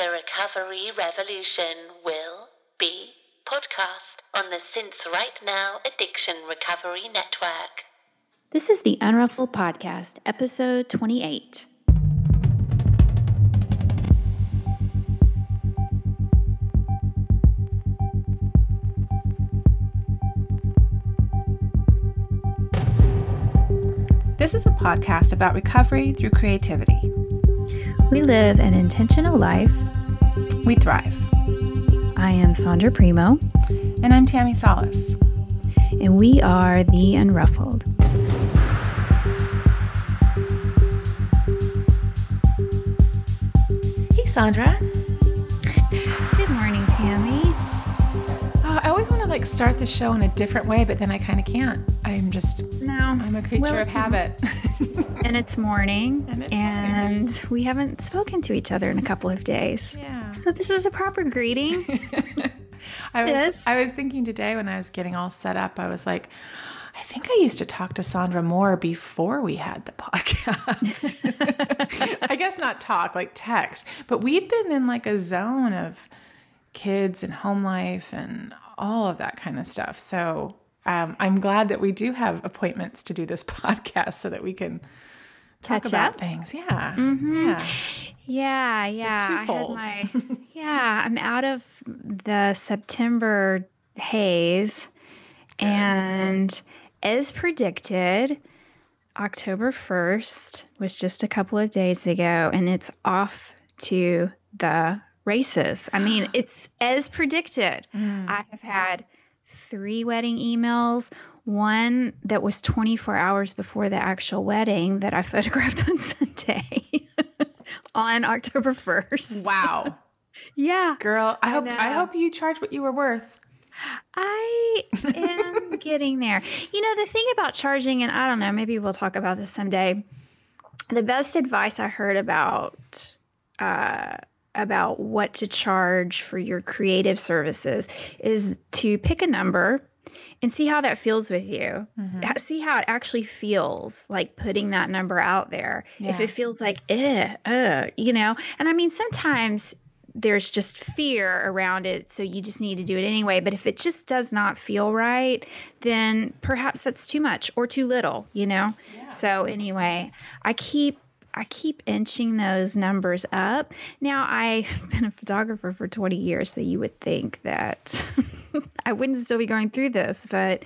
The Recovery Revolution will be podcast on the Since Right Now Addiction Recovery Network. This is the Unruffled Podcast, episode 28. This is a podcast about recovery through creativity. We live an intentional life. We thrive. I am Sondra Primo, And I'm Tammi Salas. and we are the Unruffled. Hey, Sondra. Good morning, Tammi. Oh, I always want to like start the show in a different way, but then I kind of can't. I'm just, No, I'm a creature Well, of habit. and it's morning, And it's and we haven't spoken to each other in a couple of days. yeah. So this is a proper greeting. I was, Yes. I was thinking today when I was getting all set up, I was like, I think I used to talk to Sondra more before we had the podcast. I guess not talk, like text, but we've been in like a zone of kids and home life and all of that kind of stuff. So um, I'm glad that we do have appointments to do this podcast so that we can talk Catch about up? things. Yeah. Mhm. Yeah. Yeah, yeah. I had twofold. my yeah, I'm out of the September haze. And as predicted, October 1st was just a couple of days ago and it's off to the races. I mean, it's as predicted. Mm. I have had three wedding emails, one that was 24 hours before the actual wedding that I photographed on Sunday on October 1st. Wow. Yeah, Girl, I, I hope I hope you charge what you were worth. I am getting there. You know, the thing about charging, and I don't know, maybe we'll talk about this someday. The best advice I heard about uh, about what to charge for your creative services is to pick a number and see how that feels with you. Ha- See how it actually feels like putting that number out there. If it feels like, eh, uh, you know, and I mean, sometimes there's just fear around it, so you just need to do it anyway. But if it just does not feel right, then perhaps that's too much or too little, you know? So anyway, I keep I keep inching those numbers up. Now I've been a photographer for 20 years, so you would think that I wouldn't still be going through this, but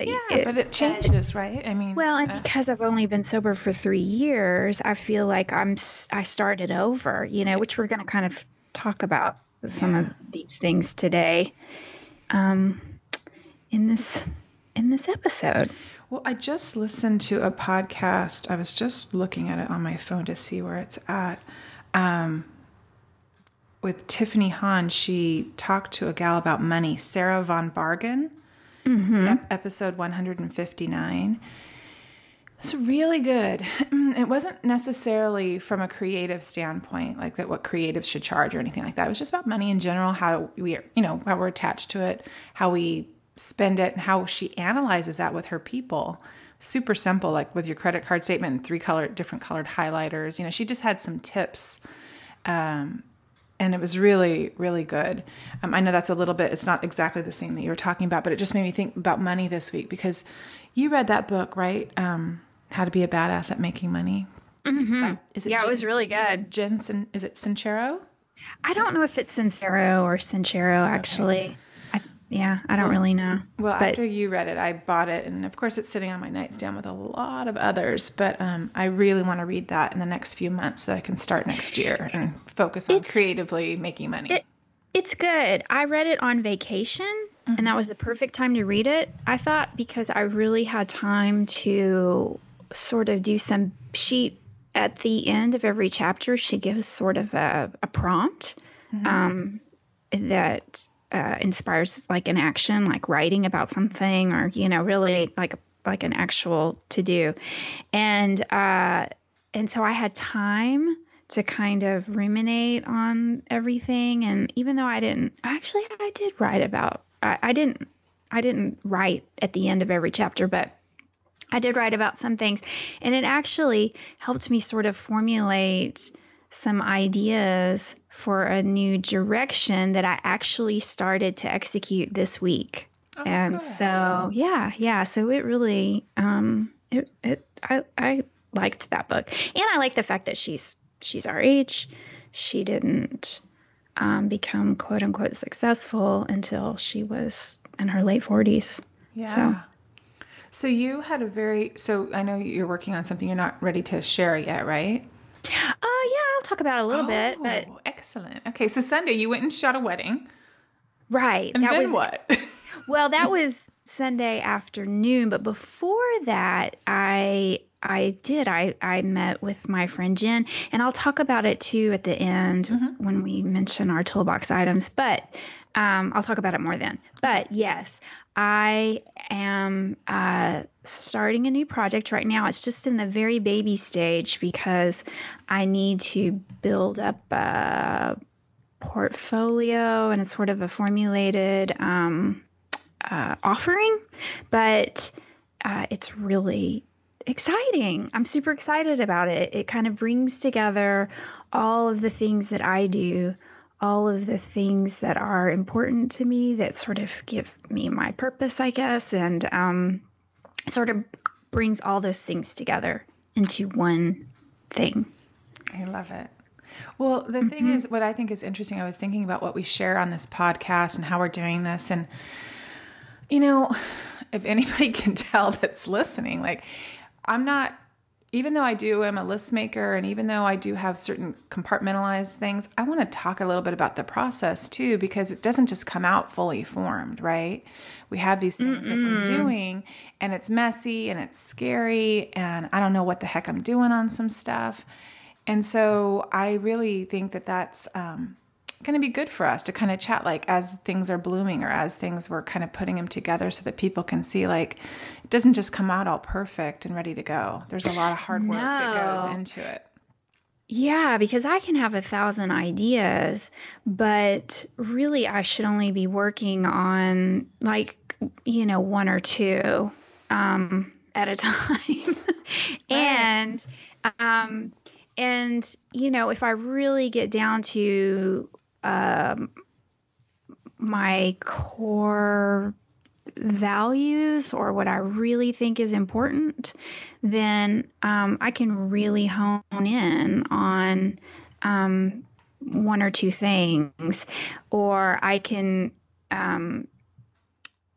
Yeah, it- but it changes, right? I mean, well, and uh, because I've only been sober for three years, I feel like I'm I started over, you know, which we're going to kind of talk about some of these things today, um, in this in this episode. Well, I just listened to a podcast. I was just looking at it on my phone to see where it's at. Um, with Tiffany Han, she talked to a gal about money, Sarah Von Bargen, ep- episode 159. It's really good. It wasn't necessarily from a creative standpoint, like that what creatives should charge or anything like that. It was just about money in general, how we are, you know, how we're attached to it, how we spend it, and how she analyzes that with her people. Super simple, like with your credit card statement and three color different colored highlighters. You know, she just had some tips and it was really really good um, i know that's a little bit it's not exactly the same that you were talking about but it just made me think about money this week because you read that book right um, how to be a badass at making money mm-hmm. is it Yeah, it was really good. Jensen, is it Sincero? I don't know if it's Sincero or Sincero actually. I, yeah, I don't really know. Well, But- after you read it, I bought it, and of course, it's sitting on my nightstand with a lot of others. But um, I really want to read that in the next few months so I can start next year and focus on creatively making money. It- It's good. I read it on vacation, and that was the perfect time to read it. I thought because I really had time to sort of do some. She at the end of every chapter, she gives sort of a, a prompt um, that uh, inspires like an action, like writing about something, or you know, really like like an actual to do, and uh, and so I had time to kind of ruminate on everything. And even though I didn't, actually, I did write about. I, I didn't. I didn't write at the end of every chapter, but I did write about some things, and it actually helped me sort of formulate some ideas for a new direction that I actually started to execute this week. Oh, and good. so, yeah, yeah. So it really, um, it, it, I, I liked that book, and I like the fact that she's she's our age. She didn't um, become quote unquote successful until she was in her late forties. Yeah. So. So you had a very so I know you're working on something you're not ready to share yet, right? Uh talk about a little oh, bit, but excellent. Okay, so Sunday you went and shot a wedding. Right. And that then was, what? well, that was Sunday afternoon, but before that, I I did. I, I met with my friend Jen, and I'll talk about it too at the end mm-hmm. when we mention our toolbox items. But um, I'll talk about it more then. But yes, I am uh, starting a new project right now. It's just in the very baby stage because I need to build up a portfolio and sort of a formulated um, uh, offering, but uh, it's really exciting. I'm super excited about it. It kind of brings together all of the things that I do, all of the things that are important to me that sort of give me my purpose, I guess, and um, sort of brings all those things together into one thing. I love it. Well, the mm-hmm. thing is, what I think is interesting, I was thinking about what we share on this podcast and how we're doing this. And, you know, if anybody can tell that's listening, like I'm not, even though I do, I'm a list maker, and even though I do have certain compartmentalized things, I want to talk a little bit about the process too, because it doesn't just come out fully formed, right? We have these things Mm-mm. that we're doing, and it's messy and it's scary, and I don't know what the heck I'm doing on some stuff. And so I really think that that's um, going to be good for us to kind of chat like as things are blooming or as things we're kind of putting them together so that people can see like it doesn't just come out all perfect and ready to go. There's a lot of hard work no. that goes into it. Yeah, because I can have a thousand ideas, but really I should only be working on like, you know, one or two um, at a time. and, um, and, you know, if I really get down to um, my core values or what I really think is important, then um, I can really hone in on um, one or two things, or I can. Um,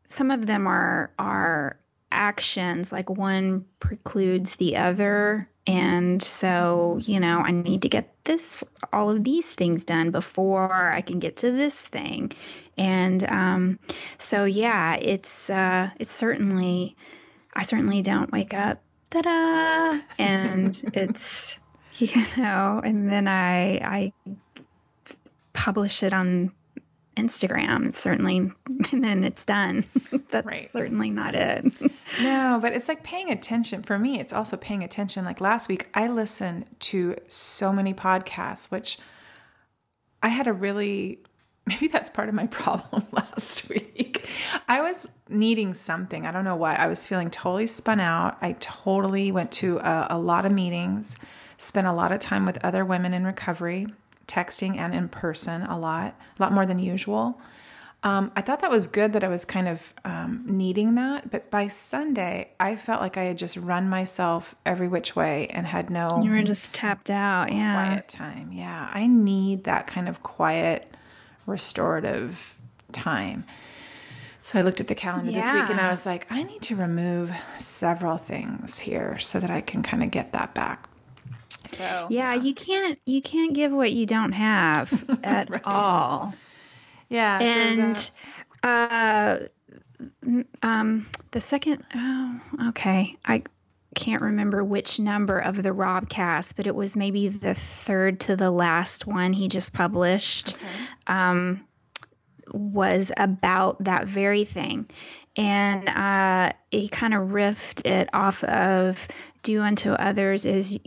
some of them are are actions, like one precludes the other and so, you know, I need to get this, all of these things done before I can get to this thing. And um, so, yeah, it's uh, it's certainly, I certainly don't wake up, ta da, and it's, you know, and then I I publish it on Instagram. It's certainly, and then it's done. That's right. certainly not it. no, but it's like paying attention. For me, it's also paying attention. Like last week, I listened to so many podcasts, which I had a really, maybe that's part of my problem last week. I was needing something. I don't know what. I was feeling totally spun out. I totally went to a, a lot of meetings, spent a lot of time with other women in recovery texting and in person a lot, a lot more than usual. Um, I thought that was good that I was kind of um, needing that. But by Sunday, I felt like I had just run myself every which way and had no. You were just tapped out. Yeah. Quiet time. Yeah. I need that kind of quiet, restorative time. So I looked at the calendar yeah. this week and I was like, I need to remove several things here so that I can kind of get that back. So yeah, you can't you can't give what you don't have at right. all. Yeah, and so uh, um, the second oh okay I can't remember which number of the Robcast, but it was maybe the third to the last one he just published. Okay. Um, was about that very thing. And uh, he kind of riffed it off of do unto others as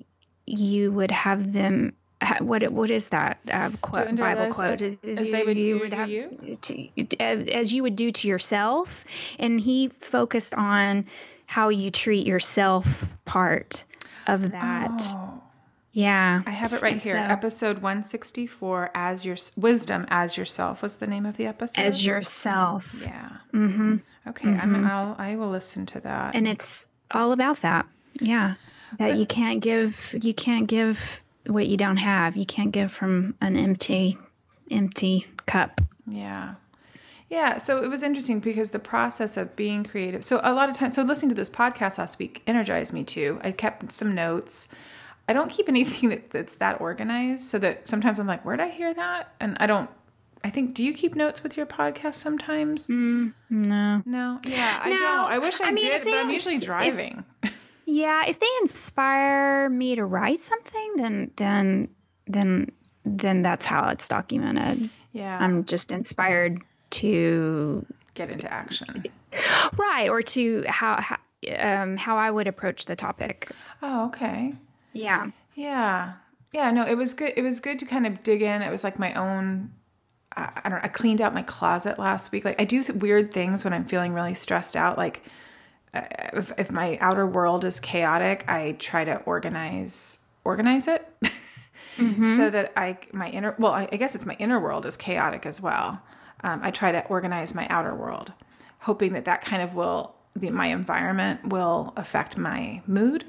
you would have them what what is that uh, quote, Bible quote? As, as you, they would you would have, you? To, as you would do to yourself, and he focused on how you treat yourself part of that. Oh, Yeah. I have it right And here. so- episode 164 as your wisdom as yourself was the name of the episode. As yourself. Yeah. Mm-hmm. Okay, I'm I'll I will listen to that. And it's all about that. Yeah. That you can't give you can't give what you don't have. You can't give from an empty empty cup. Yeah. Yeah. So it was interesting because the process of being creative. So a lot of times, so listening to this podcast last week energized me too. I kept some notes. I don't keep anything that, that's that organized so that sometimes I'm like, where'd I hear that? And I don't, I think, do you keep notes with your podcast sometimes? Mm, no. No. Yeah, I No, don't. I wish I, I mean, did, but I'm usually if- driving. Yeah, if they inspire me to write something, then then then then that's how it's documented. yeah. I'm just inspired to Get into action. right or to how how, um, how I would approach the topic. Oh, okay. Yeah. Yeah. Yeah, no, it was good. It was good to kind of dig in. It was like my own I, I don't know. I cleaned out my closet last week. Like I do th- weird things when I'm feeling really stressed out like if, if my outer world is chaotic, I try to organize organize it so that I my inner well, I, I guess it's my inner world is chaotic as well. Um, I try to organize my outer world, hoping that that kind of will the, my environment will affect my mood.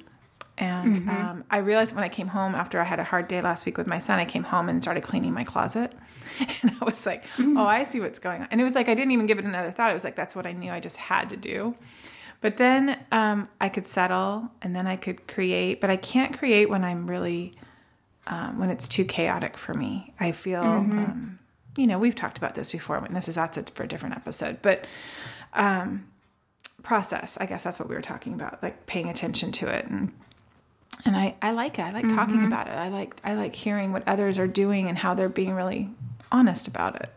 And um, I realized when I came home after I had a hard day last week with my son, I came home and started cleaning my closet. And I was like, oh, I see what's going on. And it was like, I didn't even give it another thought. It was like, that's what I knew I just had to do. But then um, I could settle and then I could create, but I can't create when I'm really, um, when it's too chaotic for me. I feel, um, you know, we've talked about this before, and this is that's it for a different episode, but um, process, I guess that's what we were talking about, like paying attention to it. And, and I, I like it. I like talking about it. I like, I like hearing what others are doing and how they're being really honest about it.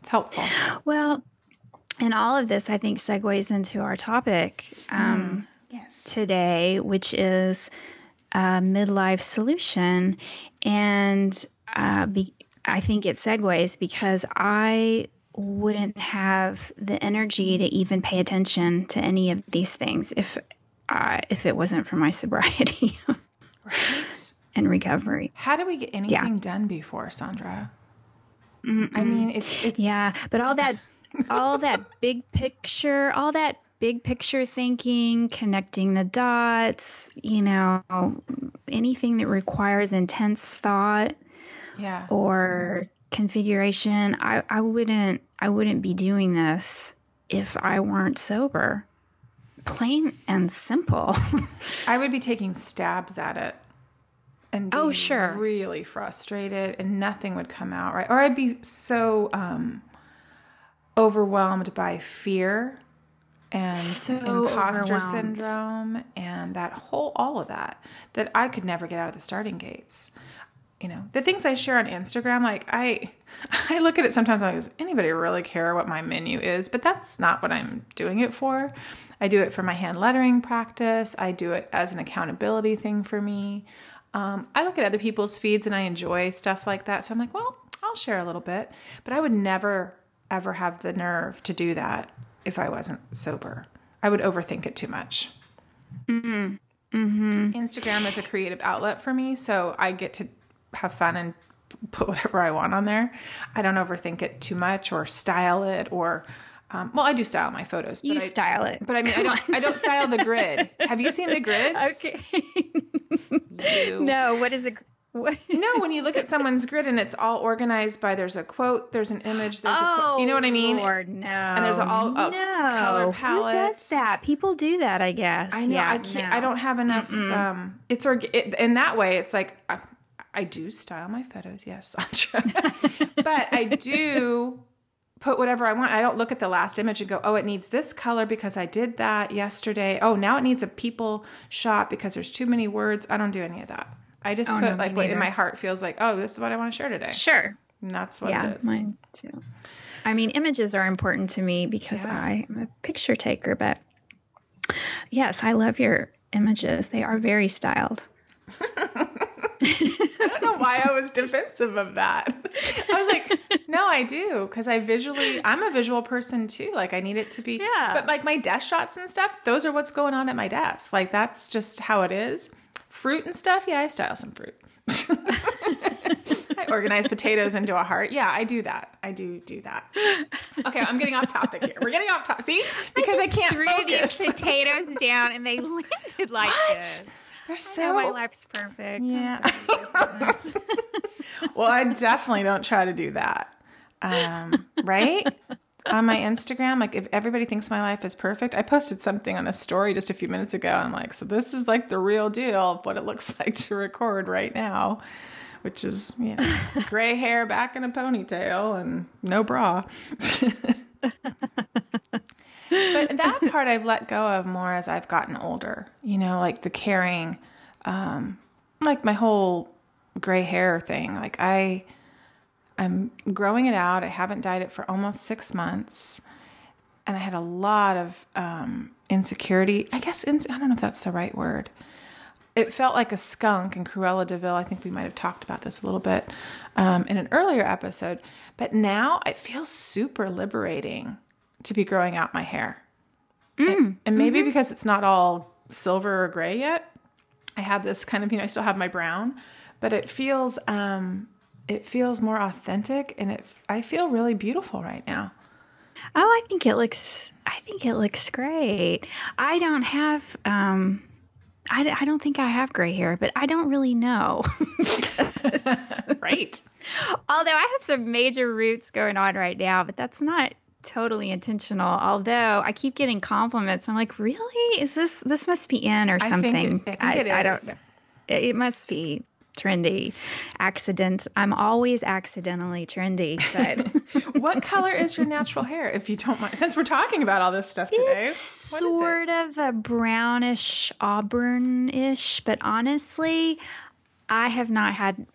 It's helpful. Well, and all of this, I think, segues into our topic um, Yes. today, which is a midlife solution. And uh, be, I think it segues because I wouldn't have the energy to even pay attention to any of these things if I, if it wasn't for my sobriety Right? and recovery. How do we get anything done before, Sondra? I mean, it's it's Yeah, but all that all that big picture, all that big picture thinking, connecting the dots, you know, anything that requires intense thought yeah. or configuration, I, I wouldn't I wouldn't be doing this if I weren't sober. Plain and simple. I would be taking stabs at it and Oh, sure. really frustrated and nothing would come out right. Or I'd be so um overwhelmed by fear and So imposter syndrome and that whole all of that that I could never get out of the starting gates. You know, the things I share on Instagram, like I I look at it sometimes I'm like, does anybody really care what my menu is? But that's not what I'm doing it for. I do it for my hand lettering practice. I do it as an accountability thing for me. Um, I look at other people's feeds and I enjoy stuff like that. So I'm like, well, I'll share a little bit. But I would never, ever have the nerve to do that if I wasn't sober. I would overthink it too much. Instagram is a creative outlet for me, so I get to have fun and put whatever I want on there. I don't overthink it too much or style it or. Um, well, I do style my photos, but you I, style it. but I mean, I don't, I don't style the grid. Have you seen the grids? okay. No, what is it? What? No, when you look at someone's grid and it's all organized by there's a quote, there's an image, there's a quote, you know what I mean? Oh, Lord, no. And there's all- a color Who does that? People do that, I guess. I know Yeah, I can't. no. I don't have enough. Um, it's org- it, in that way. It's like I, I do style my photos, yes, Sondra, but I do put whatever I want. I don't look at the last image and go, oh, it needs this color because I did that yesterday. Oh, now it needs a people shot because there's too many words. I don't do any of that. I just Oh, put no, like what in my heart feels like. Oh, this is what I want to share today. Sure. And that's what it is. yeah, it is. mine too. I mean, images are important to me because Yeah. I am a picture taker, but yes, I love your images. They are very styled. I don't know why I was defensive of that. I was like, no, I do because I visually, I'm a visual person too. Like I need it to be, Yeah. But like my desk shots and stuff, those are what's going on at my desk. Like that's just how it is. Fruit and stuff, yeah, I style some fruit. I organize potatoes into a heart. Yeah, I do that. I do do that. Okay, I'm getting off topic here. We're getting off topic. See, because I, just can't threw focus. these potatoes down and they landed like What? this. They're so. my life's perfect. Yeah. sorry, yours isn't. well, I definitely don't try to do that. Um, right? On my Instagram, like if everybody thinks my life is perfect, I posted something on a story just a few minutes ago. I'm like, so this is like the real deal of what it looks like to record right now, which is you know, gray hair back in a ponytail and no bra. but that part I've let go of more as I've gotten older. You know, like the caring, um, like my whole gray hair thing. Like I, I'm growing it out. I haven't dyed it for almost six months, and I had a lot of um, insecurity. I guess in, I don't know if that's the right word. It felt like a skunk in Cruella de Vil. I think we might have talked about this a little bit um, in an earlier episode. But now it feels super liberating to be growing out my hair. and, and maybe because it's not all silver or gray yet, I have this kind of, you know, I still have my brown, but it feels um it feels more authentic and it I feel really beautiful right now. Oh, I think it looks. I think it looks great. I don't have. Um, I, I don't think I have gray hair, but I don't really know. Right. Although I have some major roots going on right now, but that's not totally intentional. Although I keep getting compliments, I'm like, really? Is this this must be in or I think something? it- I think it I don't know. It, it must be trendy. Accident. I'm always accidentally trendy, but. what color is your natural hair if you don't mind? Since we're talking about all this stuff today. It's is it? sort of a brownish auburn-ish, but honestly, I have not had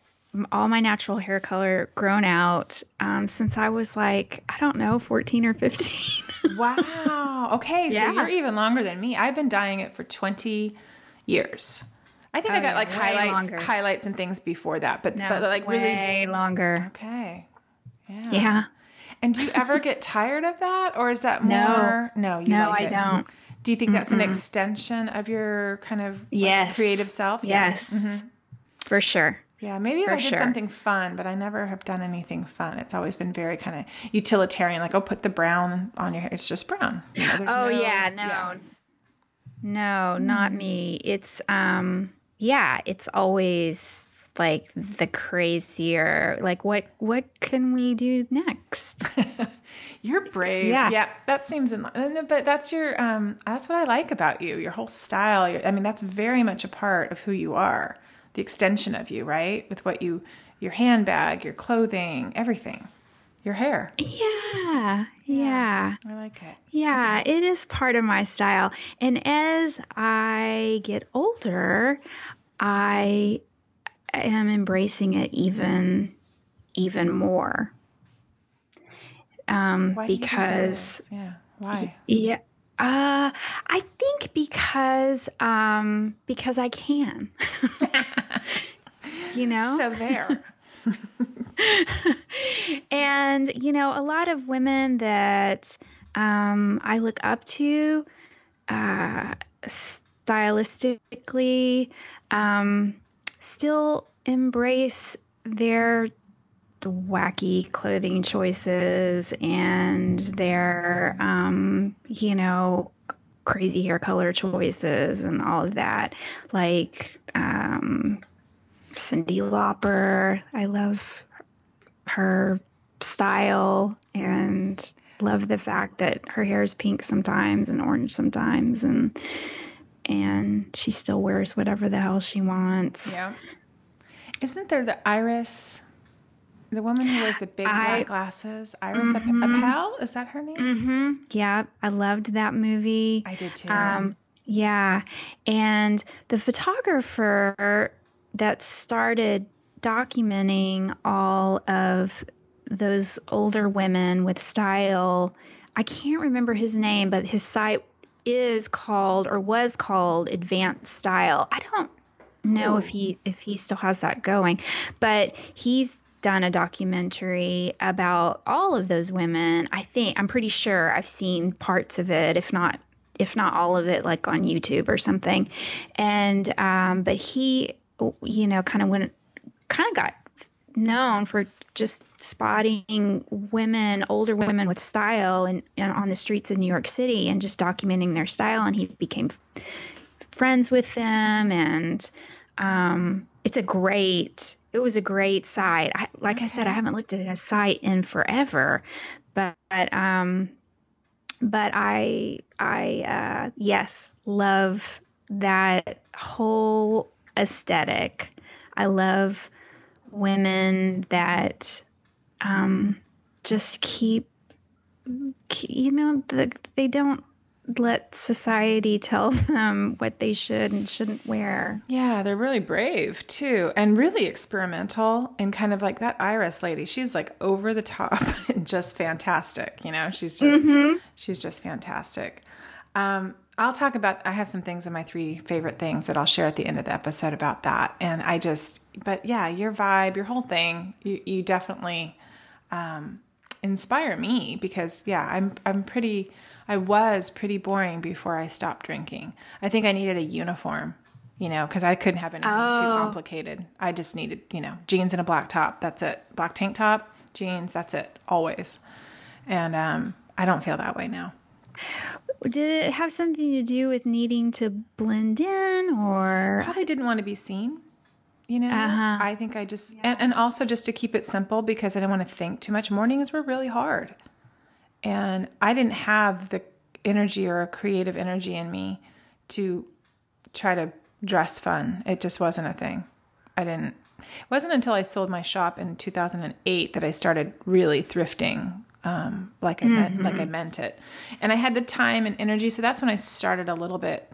all my natural hair color grown out um, since I was like I don't know, fourteen or fifteen. Wow. Okay, so Yeah. you're even longer than me. I've been dyeing it for 20 years. I think I Oh, got yeah, like highlights longer. highlights and things before that, but no, but like really way longer. Okay. Yeah. Yeah. And do you ever get tired of that or is that No. more No, you No, like I it. don't. Do you think that's an extension of your kind of like, Yes. creative self? Yeah. Yes. For sure. Yeah, maybe if I did sure. something fun, but I never have done anything fun. It's always been very kind of utilitarian, like, oh, put the brown on your hair. It's just brown. You know, Oh no- yeah, no. No, not me. It's um yeah, it's always like the crazier like what what can we do next? You're brave. Yeah. Yeah, that seems in line. But that's your um that's what I like about you. Your whole style. Your, I mean, that's very much a part of who you are. The extension of you, right? With what you your handbag, your clothing, everything. Your hair. yeah. Yeah. I like it. Yeah, it is part of my style. And as I get older, I am embracing it even even more. Um, Why do you think that because yeah, why? yeah, uh, I think because um, because I can. you know, So there. and you know a lot of women that um, i look up to uh, stylistically um, still embrace their wacky clothing choices and their um, you know crazy hair color choices and all of that. Like um, Cyndi Lauper i love her style and love the fact that her hair is pink sometimes and orange sometimes and and she still wears whatever the hell she wants. Yeah. Isn't there the Iris, the woman who wears the big I- Mm-hmm. black glasses? Iris Ap- Apfel? Is that her name? Mm-hmm. Yeah, I loved that movie. I did too. Um, yeah, and the photographer that started documenting all of those older women with style, I can't remember his name, but his site is called or was called Advanced Style. I don't know if he if he still has that going, but he's done a documentary about all of those women. I think I'm pretty sure I've seen parts of it, if not if not all of it, like on YouTube or something. And um, but he, you know, kind of went, kind of got known for just spotting women, older women with style, and, and on the streets of New York City, and just documenting their style. And he became friends with them, and um, it's a great. It was a great site. I, like okay. I said, I haven't looked at a site in forever, but um, but I I uh, yes love that whole aesthetic. I love women that um, just keep you know the, they don't let society tell them what they should and shouldn't wear. Yeah, they're really brave too, and really experimental. And kind of like that Iris lady, she's like over the top and just fantastic. You know, she's just mm-hmm. she's just fantastic. Um, I'll talk about. I have some things in my three favorite things that I'll share at the end of the episode about that. And I just, but yeah, your vibe, your whole thing, you, you definitely um, inspire me because yeah, I'm I'm pretty I was pretty boring before I stopped drinking. I think I needed a uniform, you know, because I couldn't have anything oh. too complicated. I just needed, you know, jeans and a black top. That's it. Black tank top, jeans. That's it. Always. And um, I don't feel that way now. Did it have something to do with needing to blend in, or probably didn't want to be seen? You know, uh-huh. I think I just and, and also just to keep it simple because I didn't want to think too much. Mornings were really hard. And I didn't have the energy or a creative energy in me to try to dress fun. It just wasn't a thing. I didn't. It wasn't until I sold my shop in 2008 that I started really thrifting um, like I mm-hmm. meant, like I meant it. And I had the time and energy, so that's when I started a little bit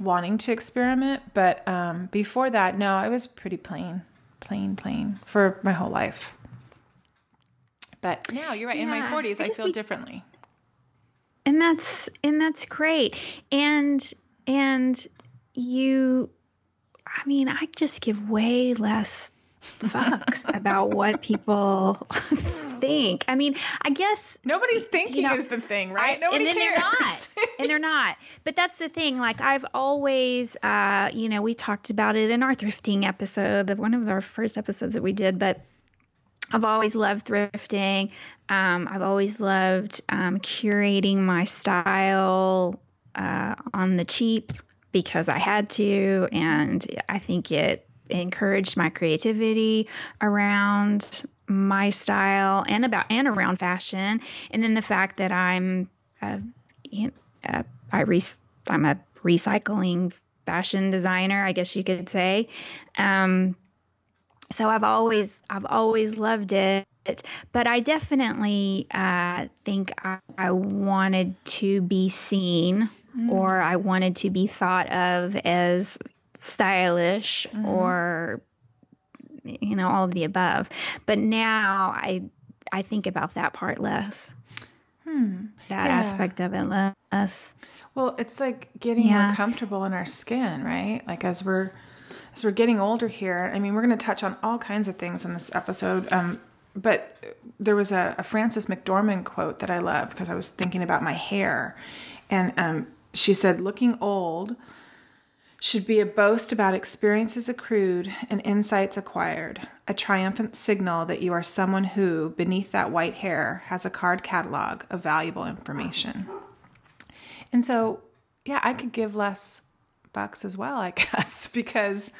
wanting to experiment. But um, before that, no, I was pretty plain, plain, plain for my whole life. But now you're right. Yeah, in my 40s, I, I feel we, differently. And that's and that's great. And and you I mean, I just give way less fucks about what people think. I mean, I guess nobody's thinking you know, is the thing, right? Nobody and cares. They're not, and they're not. But that's the thing. Like I've always, uh, you know, we talked about it in our thrifting episode, one of our first episodes that we did, but I've always loved thrifting. Um, I've always loved um, curating my style uh, on the cheap because I had to, and I think it encouraged my creativity around my style and about and around fashion. And then the fact that I'm, uh, uh, I re- I'm a recycling fashion designer, I guess you could say. Um, so I've always I've always loved it. But I definitely uh, think I, I, wanted to be seen, mm. or I wanted to be thought of as stylish, mm. or you know all of the above. But now I I think about that part less. Hmm. That yeah. aspect of it less. Well, it's like getting yeah. more comfortable in our skin, right? Like as we're as we're getting older here, I mean, we're going to touch on all kinds of things in this episode. Um, but there was a, a, Frances McDormand quote that I love because I was thinking about my hair. And um, she said, Looking old should be a boast about experiences accrued and insights acquired, a triumphant signal that you are someone who, beneath that white hair, has a card catalog of valuable information. And so, yeah, I could give less bucks as well, I guess, because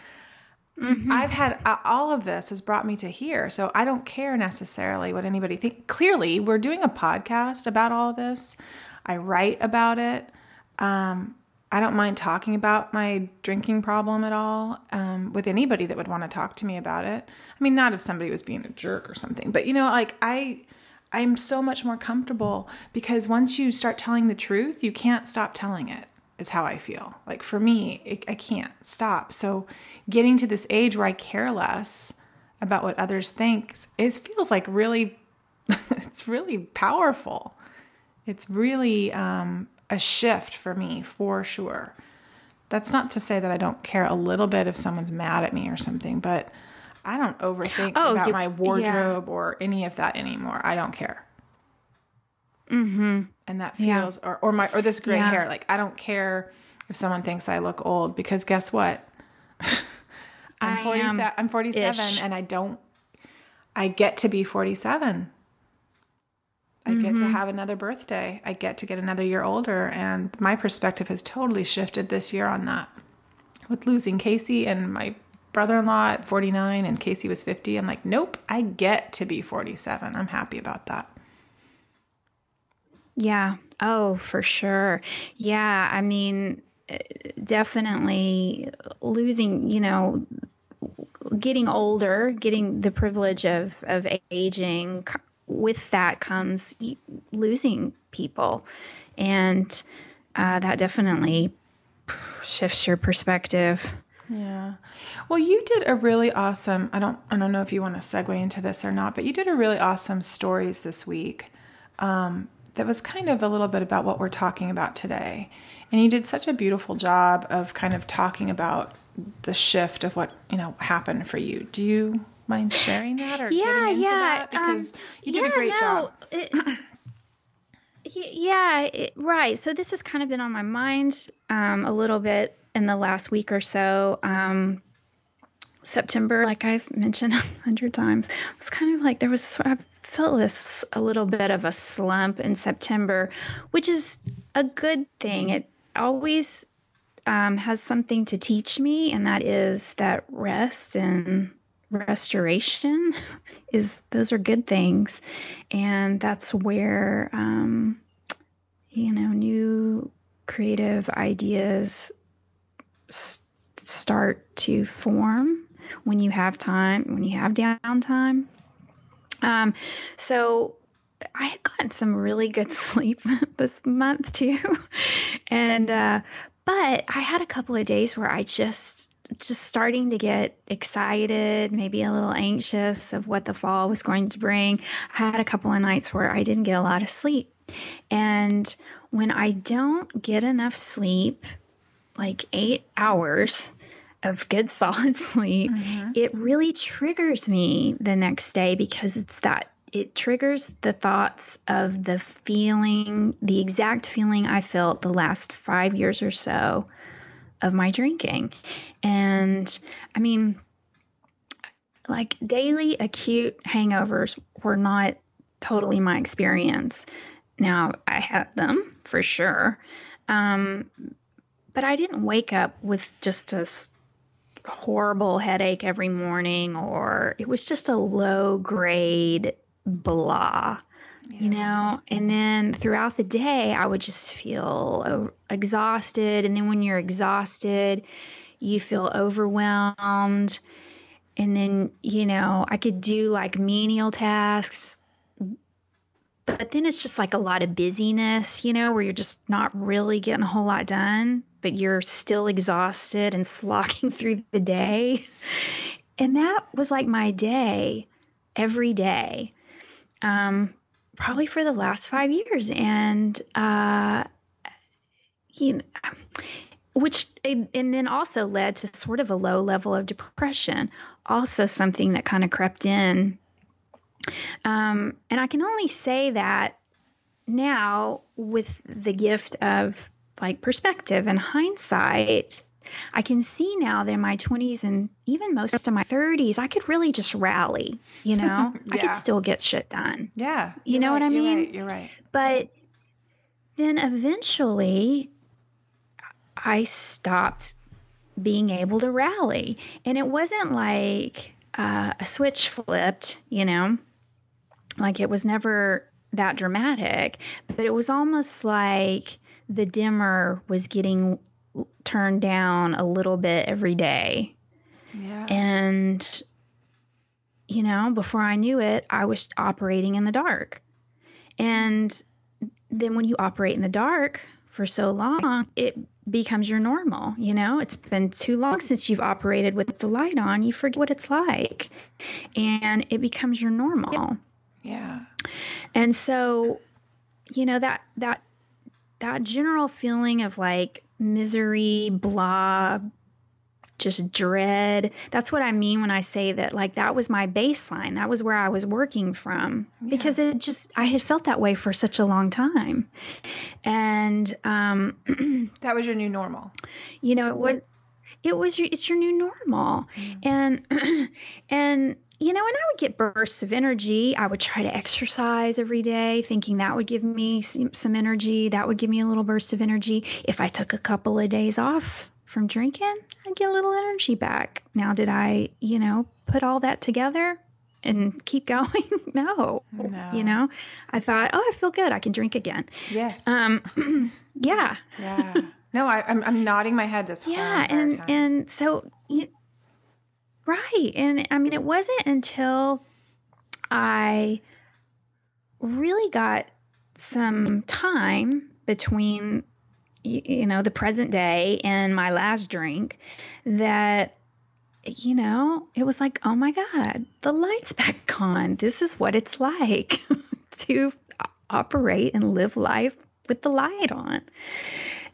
mm-hmm. I've had uh, all of this has brought me to here. So I don't care necessarily what anybody think. Clearly, we're doing a podcast about all this. I write about it. Um, I don't mind talking about my drinking problem at all um, with anybody that would want to talk to me about it. I mean, not if somebody was being a jerk or something, but you know, like I, I'm so much more comfortable because once you start telling the truth, you can't stop telling it is how I feel. Like for me, it, I can't stop. So getting to this age where I care less about what others think, it feels like really, it's really powerful. It's really um, a shift for me, for sure. That's not to say that I don't care a little bit if someone's mad at me or something, but I don't overthink oh, about you, my wardrobe yeah. or any of that anymore. I don't care. Mm-hmm. and that Yeah. feels or or my or this gray Yeah. hair. Like I don't care if someone thinks I look old because guess what? I'm I 47 I'm 47 ish. and I don't I get to be 47. I get Mm-hmm. to have another birthday. I get to get another year older and my perspective has totally shifted this year on that. With losing Casey and my brother-in-law at 49 and Casey was 50, I'm like, "Nope, I get to be 47." I'm happy about that. Yeah. Oh, for sure. Yeah. I mean, definitely losing, you know, getting older, getting the privilege of, of aging, with that comes losing people. And uh, that definitely shifts your perspective. Yeah. Well, you did a really awesome. I don't. I don't know if you want to segue into this or not, but you did a really awesome stories this week. Um, that was kind of a little bit about what we're talking about today, and you did such a beautiful job of kind of talking about the shift of what you know happened for you. Do you mind sharing that or Yeah, getting into yeah, that because um, you did a great no, job. it- yeah, it, right. So this has kind of been on my mind um, a little bit in the last week or so. Um, September, like I've mentioned a hundred times, was kind of like there was I felt this a little bit of a slump in September, which is a good thing. It always um, has something to teach me, and that is that rest and restoration is those are good things, and that's where um, you know new creative ideas s- start to form when you have time, when you have downtime. Um, so I had gotten some really good sleep this month too, and uh, but I had a couple of days where I just just starting to get excited, maybe a little anxious of what the fall was going to bring. I had a couple of nights where I didn't get a lot of sleep, and when I don't get enough sleep, like eight hours of good solid sleep, mm-hmm. it really triggers me the next day because it's that it triggers the thoughts of the feeling, the exact feeling I felt the last five years or so of my drinking. And I mean, like daily acute hangovers were not totally my experience. Now, I had them for sure. Um, but I didn't wake up with just a horrible headache every morning, or it was just a low grade blah, you know? And then throughout the day, I would just feel exhausted. And then when you're exhausted, you feel overwhelmed. And then, you know, I could do like menial tasks, but then it's just like a lot of busyness, you know, where you're just not really getting a whole lot done, but you're still exhausted and slogging through the day. And that was like my day every day, um, probably for the last five years. And, uh, you know, which and then also led to sort of a low level of depression, also something that kind of crept in um, and I can only say that now with the gift of like perspective and hindsight, I can see now that in my 20s and even most of my 30s, I could really just rally, you know? I could still get shit done. Yeah. You you're know what right, I you're mean? right, You're right. But then eventually, I stopped being able to rally. And it wasn't like uh, a switch flipped, you know, like it was never that dramatic, but it was almost like the dimmer was getting turned down a little bit every day. Yeah. And, you know, before I knew it, I was operating in the dark. And then when you operate in the dark for so long, it becomes your normal. You know, it's been too long since you've operated with the light on, you forget what it's like. And it becomes your normal. yeah. And so, you know, that, that, that general feeling of like misery, blah, just dread. That's what I mean when I say that, like, that was my baseline. That was where I was working from yeah. because it just, I had felt that way for such a long time. And um, that was your new normal. You know, it was, it was your, it's your new normal. Mm. And, and, you know, and I would get bursts of energy. I would try to exercise every day, thinking that would give me some energy. That would give me a little burst of energy. If I took a couple of days off from drinking, I'd get a little energy back. Now, did I, you know, put all that together and keep going? no. no. You know, I thought, oh, I feel good. I can drink again. Yes. Um, yeah. Yeah. No, I, am I'm, I'm nodding my head this whole yeah, and time. and so you, right, and I mean, it wasn't until I really got some time between you know, the present day and my last drink that you know, it was like, oh my God, the light's back on. This is what it's like to operate and live life with the light on.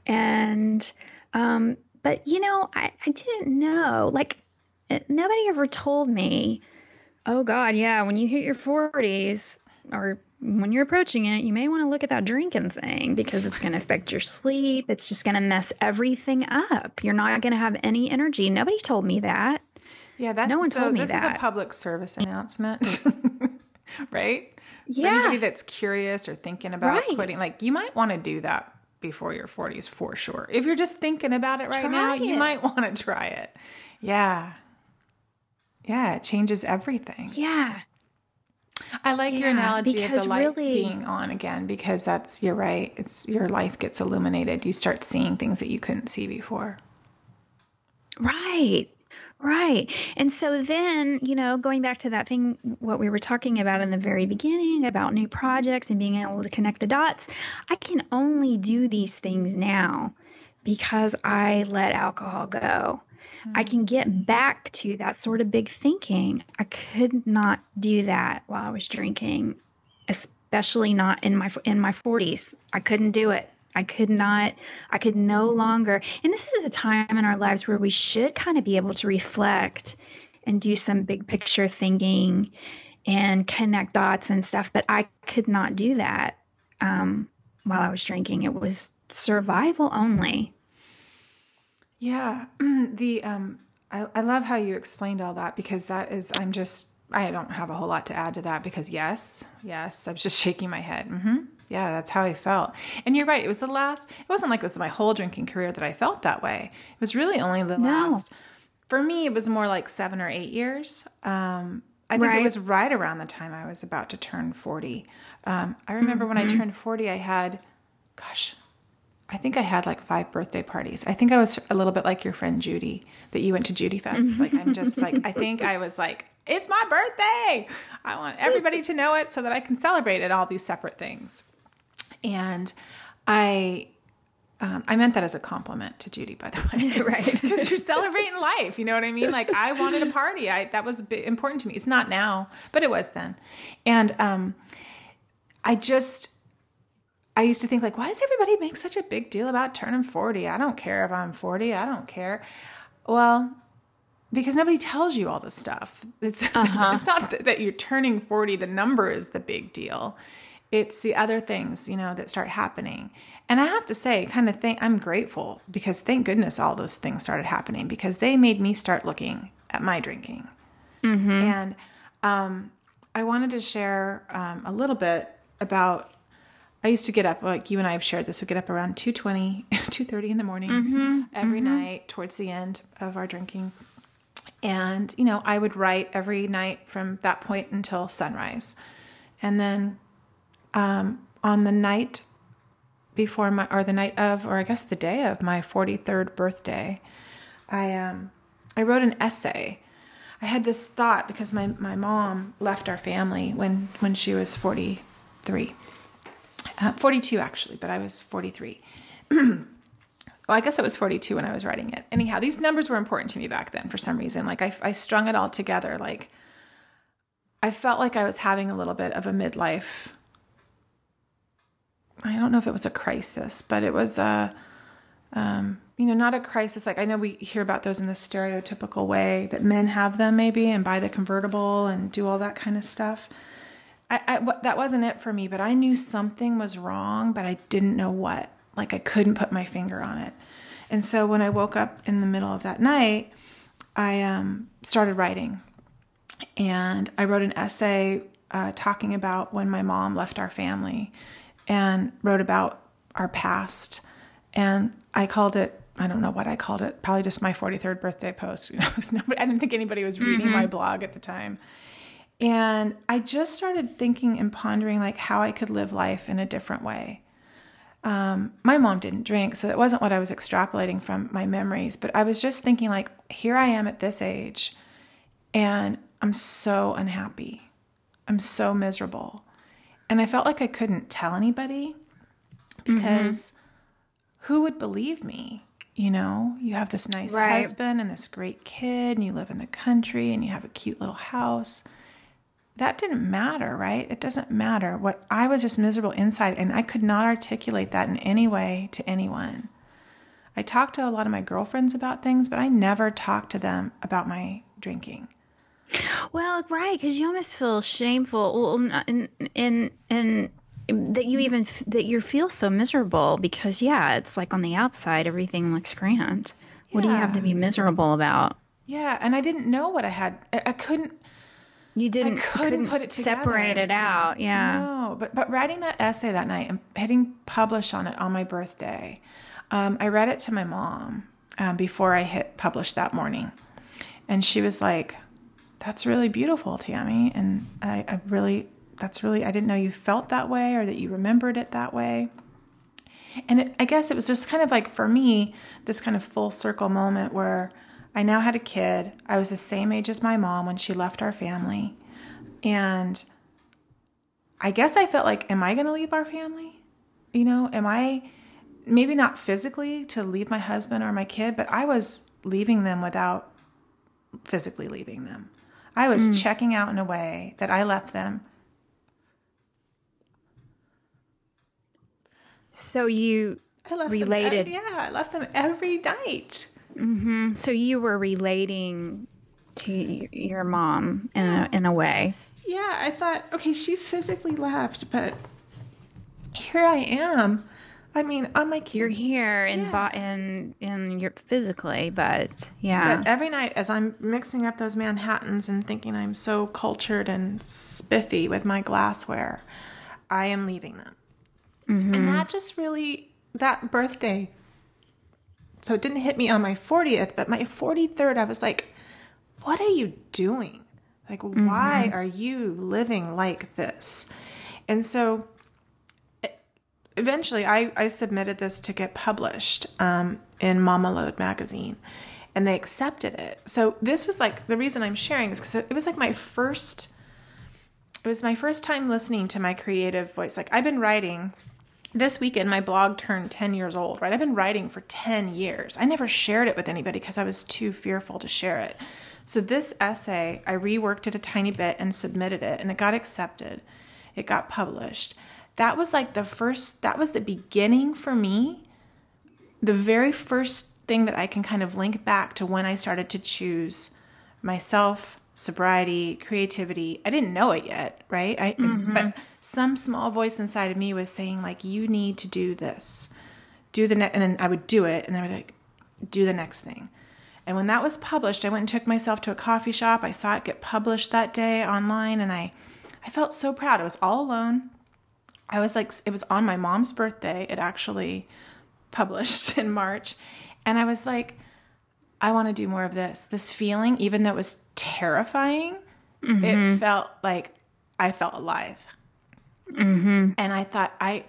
And, um, but you know, I, I didn't know, like, eh, nobody ever told me, oh God, yeah, when you hit your 40s or when you're approaching it, you may want to look at that drinking thing because it's going to affect your sleep. It's just going to mess everything up. You're not going to have any energy. Nobody told me that. Yeah, that no one so told me that. this is a public service announcement, right? Yeah. For anybody that's curious or thinking about right. quitting, like you might want to do that before your 40s for sure. If you're just thinking about it right try now, it. you might want to try it. Yeah. Yeah, it changes everything. Yeah. I like yeah, your analogy of the light really, being on again because that's you're right. It's your life gets illuminated. You start seeing things that you couldn't see before. Right. Right. And so then, you know, going back to that thing, what we were talking about in the very beginning about new projects and being able to connect the dots, I can only do these things now because I let alcohol go. I can get back to that sort of big thinking. I could not do that while I was drinking, especially not in my in my 40s. I couldn't do it. I could not, I could no longer. And this is a time in our lives where we should kind of be able to reflect and do some big picture thinking and connect dots and stuff. But I could not do that um, while I was drinking. It was survival only. Yeah, the um, I, I love how you explained all that because that is I'm just I don't have a whole lot to add to that because yes, yes, I was just shaking my head. Mm-hmm. Yeah, that's how I felt. And you're right. It was the last. It wasn't like it was my whole drinking career that I felt that way. It was really only the no. last. For me, it was more like seven or eight years. Um, I think right. it was right around the time I was about to turn forty. Um, I remember mm-hmm. when I mm-hmm. turned forty, I had, gosh, I think I had like five birthday parties. I think I was a little bit like your friend Judy that you went to Judy Fest. Like I'm just like I think I was like it's my birthday. I want everybody to know it so that I can celebrate it all these separate things. And I um, I meant that as a compliment to Judy, by the way, right? Because you're celebrating life. You know what I mean? Like I wanted a party. I that was important to me. It's not now, but it was then. And um, I just I used to think like, why does everybody make such a big deal about turning 40? I don't care if I'm 40. I don't care. Well, because nobody tells you all the stuff. It's uh-huh. it's not that you're turning 40, the number is the big deal. It's the other things, you know, that start happening. And I have to say, kind of think I'm grateful because thank goodness all those things started happening because they made me start looking at my drinking. Mm-hmm. And um, I wanted to share um, a little bit about I used to get up like you and I have shared this. We get up around 2:20, 2:30 in the morning mm-hmm, every mm-hmm. night towards the end of our drinking. And you know, I would write every night from that point until sunrise. And then um, on the night before my or the night of or I guess the day of my 43rd birthday, I um I wrote an essay. I had this thought because my my mom left our family when when she was 43 uh, 42 actually, but I was 43. well, I guess I was 42 when I was writing it. Anyhow, these numbers were important to me back then for some reason. Like I, I strung it all together. Like I felt like I was having a little bit of a midlife. I don't know if it was a crisis, but it was a, um, you know, not a crisis. Like I know we hear about those in the stereotypical way that men have them maybe and buy the convertible and do all that kind of stuff. I, I that wasn't it for me, but I knew something was wrong, but I didn't know what. Like I couldn't put my finger on it. And so when I woke up in the middle of that night, I um, started writing. And I wrote an essay uh, talking about when my mom left our family and wrote about our past. And I called it, I don't know what I called it, probably just my 43rd birthday post. You know, nobody, I didn't think anybody was reading mm-hmm. my blog at the time. And I just started thinking and pondering like how I could live life in a different way. Um, my mom didn't drink, so that wasn't what I was extrapolating from my memories. But I was just thinking, like, here I am at this age, and I'm so unhappy. I'm so miserable. And I felt like I couldn't tell anybody because mm-hmm. who would believe me? You know, you have this nice right. husband and this great kid, and you live in the country and you have a cute little house that didn't matter, right? It doesn't matter. What I was just miserable inside, and I could not articulate that in any way to anyone. I talked to a lot of my girlfriends about things, but I never talked to them about my drinking. Well, right, because you almost feel shameful, and and and that you even that you feel so miserable because yeah, it's like on the outside everything looks grand. Yeah. What do you have to be miserable about? Yeah, and I didn't know what I had. I couldn't. You didn't I couldn't, couldn't put it together. Separate it out. Yeah. No, but but writing that essay that night and hitting publish on it on my birthday, um, I read it to my mom um, before I hit publish that morning, and she was like, "That's really beautiful, Tammi," and I, I really that's really I didn't know you felt that way or that you remembered it that way. And it, I guess it was just kind of like for me this kind of full circle moment where I now had a kid. I was the same age as my mom when she left our family. And I guess I felt like, am I going to leave our family? You know, am I maybe not physically to leave my husband or my kid, but I was leaving them without physically leaving them. I was mm. checking out in a way that I left them. So you I left related. Them, yeah, I left them every night. Mm-hmm. So you were relating to your mom in a, in a way. Yeah, I thought, okay, she physically left, but here I am. I mean, on my kids. You're here in yeah. in in your physically, but yeah. But every night, as I'm mixing up those Manhattans and thinking I'm so cultured and spiffy with my glassware, I am leaving them, mm-hmm. and that just really that birthday so it didn't hit me on my 40th, but my 43rd, I was like, what are you doing? Like, mm-hmm. why are you living like this? And so eventually I, I submitted this to get published um, in Mamalode magazine and they accepted it. So this was like the reason I'm sharing is because it was like my first it was my first time listening to my creative voice. Like I've been writing this weekend my blog turned 10 years old right? I've been writing for 10 years. I never shared it with anybody because i was too fearful to share it. So this essay i reworked it a tiny bit and submitted it and it got accepted. It got published. That was like the first that was the beginning for me. The very first thing that i can kind of link back to when i started to choose myself sobriety, creativity. I didn't know it yet, right? I, mm-hmm. But some small voice inside of me was saying, like, you need to do this, do the next, and then I would do it, and then I would like, do the next thing. And when that was published, I went and took myself to a coffee shop. I saw it get published that day online, and I, I felt so proud. I was all alone. I was like, it was on my mom's birthday. It actually published in March, and I was like, I want to do more of this. This feeling, even though it was terrifying, mm-hmm. it felt like I felt alive. Mm-hmm. And I thought I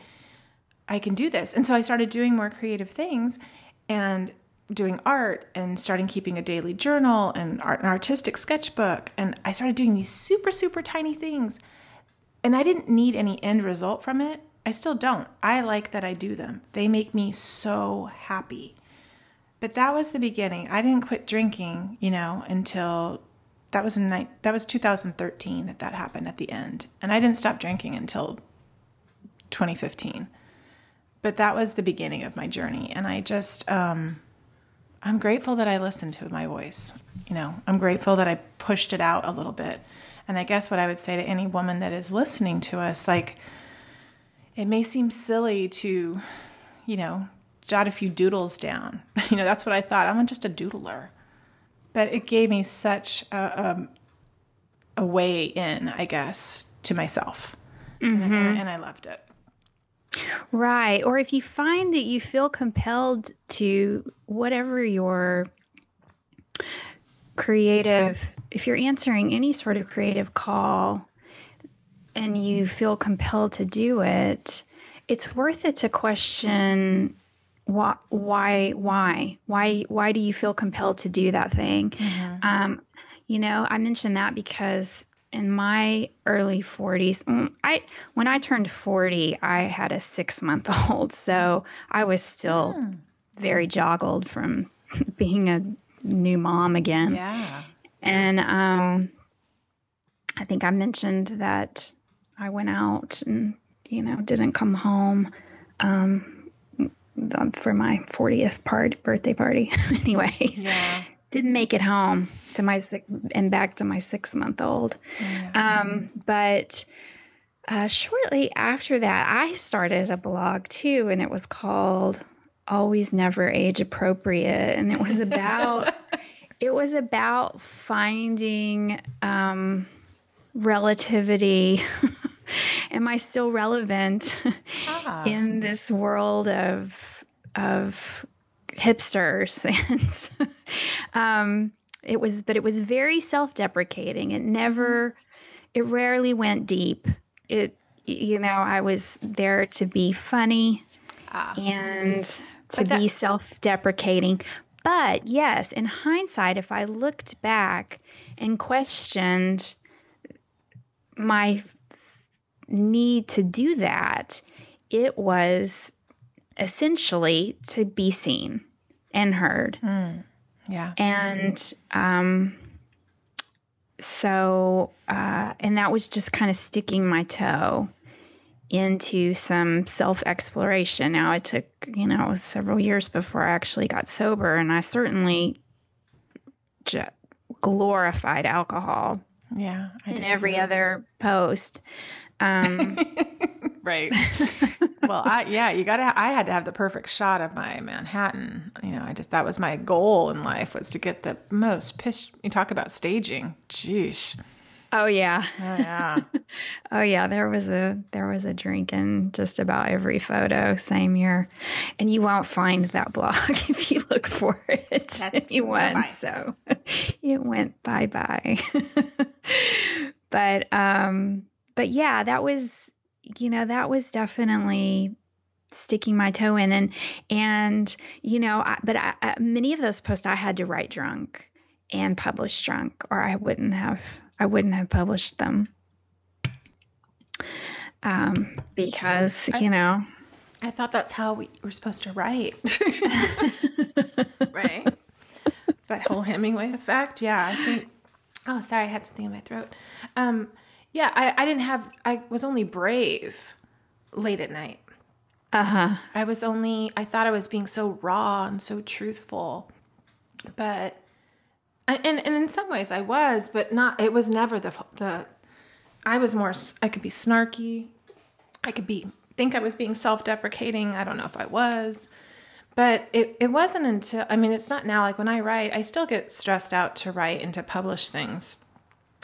I can do this. And so I started doing more creative things and doing art and starting keeping a daily journal and art, an artistic sketchbook and I started doing these super super tiny things. And I didn't need any end result from it. I still don't. I like that I do them. They make me so happy. But that was the beginning. I didn't quit drinking, you know, until that was in that was 2013 that that happened at the end. And I didn't stop drinking until 2015. But that was the beginning of my journey and I just um I'm grateful that I listened to my voice. You know, I'm grateful that I pushed it out a little bit. And I guess what I would say to any woman that is listening to us, like, it may seem silly to, you know, jot a few doodles down. You know, that's what I thought. I'm just a doodler. But it gave me such a, a, a way in, I guess, to myself. Mm-hmm. And, and, and I loved it. Right. Or if you find that you feel compelled to whatever your creative, if you're answering any sort of creative call and you feel compelled to do it, it's worth it to question why why why why why do you feel compelled to do that thing mm-hmm. um, you know i mentioned that because in my early 40s mm, i when i turned 40 i had a six month old so i was still hmm. very joggled from being a new mom again yeah and um, i think i mentioned that i went out and you know didn't come home um, for my 40th part birthday party. anyway, yeah. didn't make it home to my six, and back to my six month old. Yeah. Um, but uh, shortly after that, I started a blog too, and it was called "Always Never Age Appropriate," and it was about it was about finding um, relativity am I still relevant ah. in this world of of hipsters? And um, it was, but it was very self-deprecating. It never, it rarely went deep. It, you know, I was there to be funny ah. and to that- be self-deprecating. But yes, in hindsight, if I looked back and questioned my need to do that, it was essentially to be seen and heard. Mm, yeah. And um, so, uh, and that was just kind of sticking my toe into some self exploration. Now, it took, you know, several years before I actually got sober, and I certainly j- glorified alcohol. Yeah. I in every too. other post. Um, right. well, I yeah, you got to. I had to have the perfect shot of my Manhattan. You know, I just that was my goal in life was to get the most pitch. You talk about staging. Jeez. Oh yeah. Oh yeah. oh yeah. There was a there was a drink in just about every photo same year, and you won't find that blog if you look for it. That's anyone. So it went bye bye. but um but yeah, that was, you know, that was definitely sticking my toe in and and you know I, but I, I, many of those posts I had to write drunk and publish drunk or I wouldn't have I wouldn't have published them. Um, because you know. I thought that's how we were supposed to write. Right? That whole Hemingway effect? Yeah I think oh sorry I had something in my throat. Um yeah, I, I didn't have, I was only brave late at night. Uh huh. I was only, I thought I was being so raw and so truthful. But, and, and in some ways I was, but not, it was never the, the, I was more, I could be snarky. I could be, think I was being self deprecating. I don't know if I was. But it, it wasn't until, I mean, it's not now. Like when I write, I still get stressed out to write and to publish things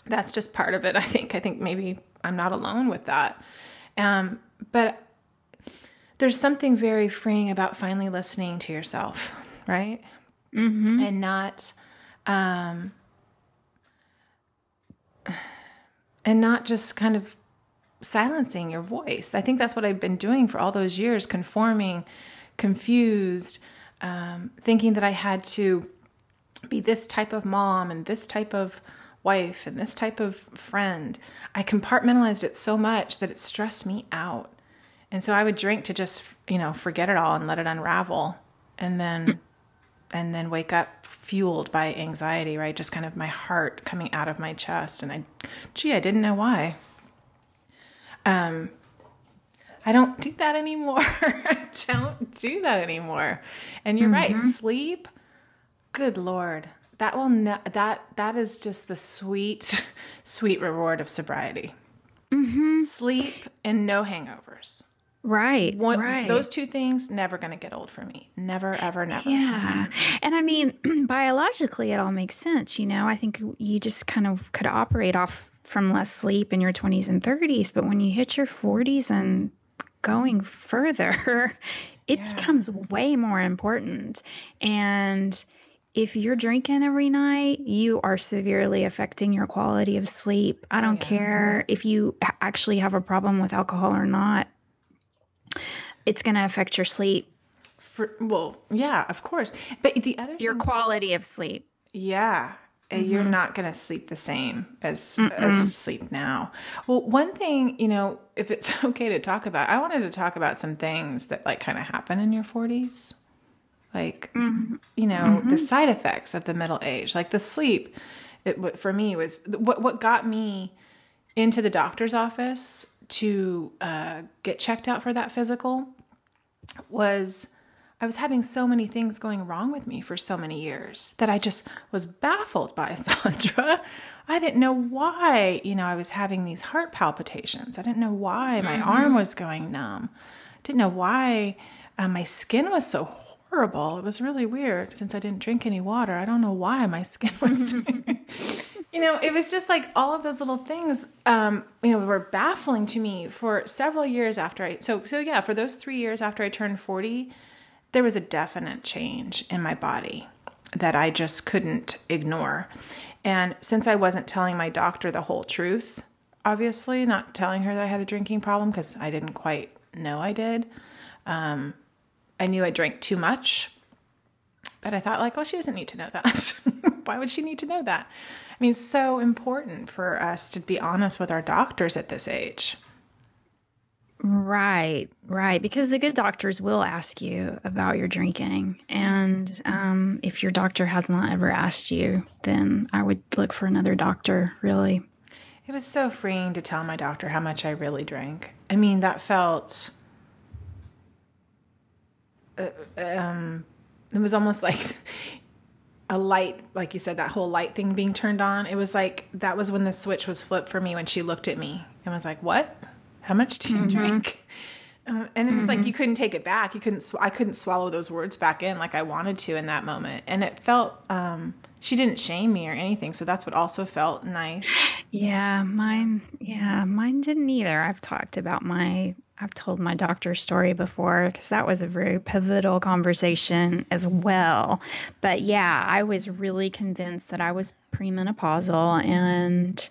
that's just part of it. I think. I think maybe I'm not alone with that. Um, but there's something very freeing about finally listening to yourself, right? Mm-hmm. And not, um, and not just kind of silencing your voice. I think that's what I've been doing for all those years, conforming, confused, um, thinking that I had to be this type of mom and this type of wife and this type of friend. I compartmentalized it so much that it stressed me out. And so I would drink to just, you know, forget it all and let it unravel and then and then wake up fueled by anxiety, right? Just kind of my heart coming out of my chest and I gee, I didn't know why. Um I don't do that anymore. I don't do that anymore. And you're mm-hmm. right, sleep Good lord. That will that that is just the sweet sweet reward of sobriety. Mm-hmm. Sleep and no hangovers. Right. One, right. Those two things never going to get old for me. Never, ever, never. Yeah. And I mean, biologically, it all makes sense. You know, I think you just kind of could operate off from less sleep in your 20s and 30s. But when you hit your 40s and going further, it Yeah. becomes way more important. And if you're drinking every night, you are severely affecting your quality of sleep. I don't yeah. care if you actually have a problem with alcohol or not. It's going to affect your sleep, For, well, yeah, of course. But the other your thing, quality of sleep. yeah, you're Mm-hmm. not going to sleep the same as as you sleep now. Well, one thing, you know, if it's okay to talk about, I wanted to talk about some things that like kind of happen in your 40s. Like, Mm-hmm. you know, the side effects of the middle age, like the sleep. It for me was what what got me into the doctor's office to uh, get checked out for that physical was I was having so many things going wrong with me for so many years that I just was baffled by Sondra. I didn't know why, you know, I was having these heart palpitations. I didn't know why my arm was going numb. I didn't know why uh, my skin was so horrible. It was really weird since I didn't drink any water. I don't know why my skin was you know, it was just like all of those little things, um, you know, were baffling to me for several years after I. So, so yeah, for those three years after I turned forty, there was a definite change in my body that I just couldn't ignore. And since I wasn't telling my doctor the whole truth, obviously not telling her that I had a drinking problem because I didn't quite know I did. Um, I knew I drank too much, but I thought like, well, she doesn't need to know that. Why would she need to know that? I mean, it's so important for us to be honest with our doctors at this age. Right, right. Because the good doctors will ask you about your drinking. And um, if your doctor has not ever asked you, then I would look for another doctor, really. It was so freeing to tell my doctor how much I really drank. I mean, that felt. Uh, um, it was almost like a light, like you said, that whole light thing being turned on. It was like that was when the switch was flipped for me when she looked at me and was like, "What? How much do you drink?" Uh, and it was like you couldn't take it back. You couldn't. Sw- I couldn't swallow those words back in like I wanted to in that moment. And it felt. Um, she didn't shame me or anything, so that's what also felt nice. Yeah, mine, yeah, mine didn't either. I've talked about my, I've told my doctor story before because that was a very pivotal conversation as well. But yeah, I was really convinced that I was premenopausal and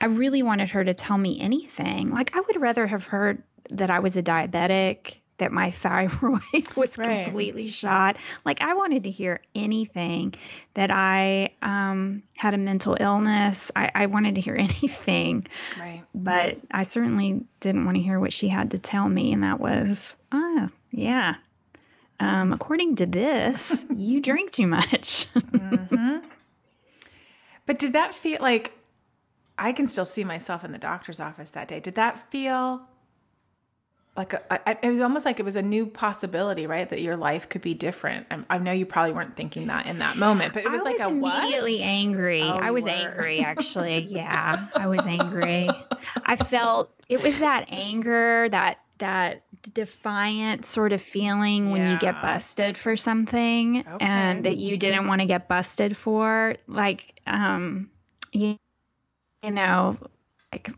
I really wanted her to tell me anything. Like, I would rather have heard that I was a diabetic, that my thyroid was Right. completely shot. Like, I wanted to hear anything that I um, had a mental illness. I, I wanted to hear anything, Right. but I certainly didn't want to hear what she had to tell me. And that was, oh, yeah. Um, according to this, you drink too much. But did that feel like I can still see myself in the doctor's office that day? Did that feel like a, I, it was almost like it was a new possibility, right? That your life could be different. I, I know you probably weren't thinking that in that moment, but it was I like was a what? I was immediately angry. Oh, I was angry, actually. Yeah, I was angry. I felt it was that anger, that that defiant sort of feeling when you get busted for something and that you didn't want to get busted for. Like, um, you, you know, like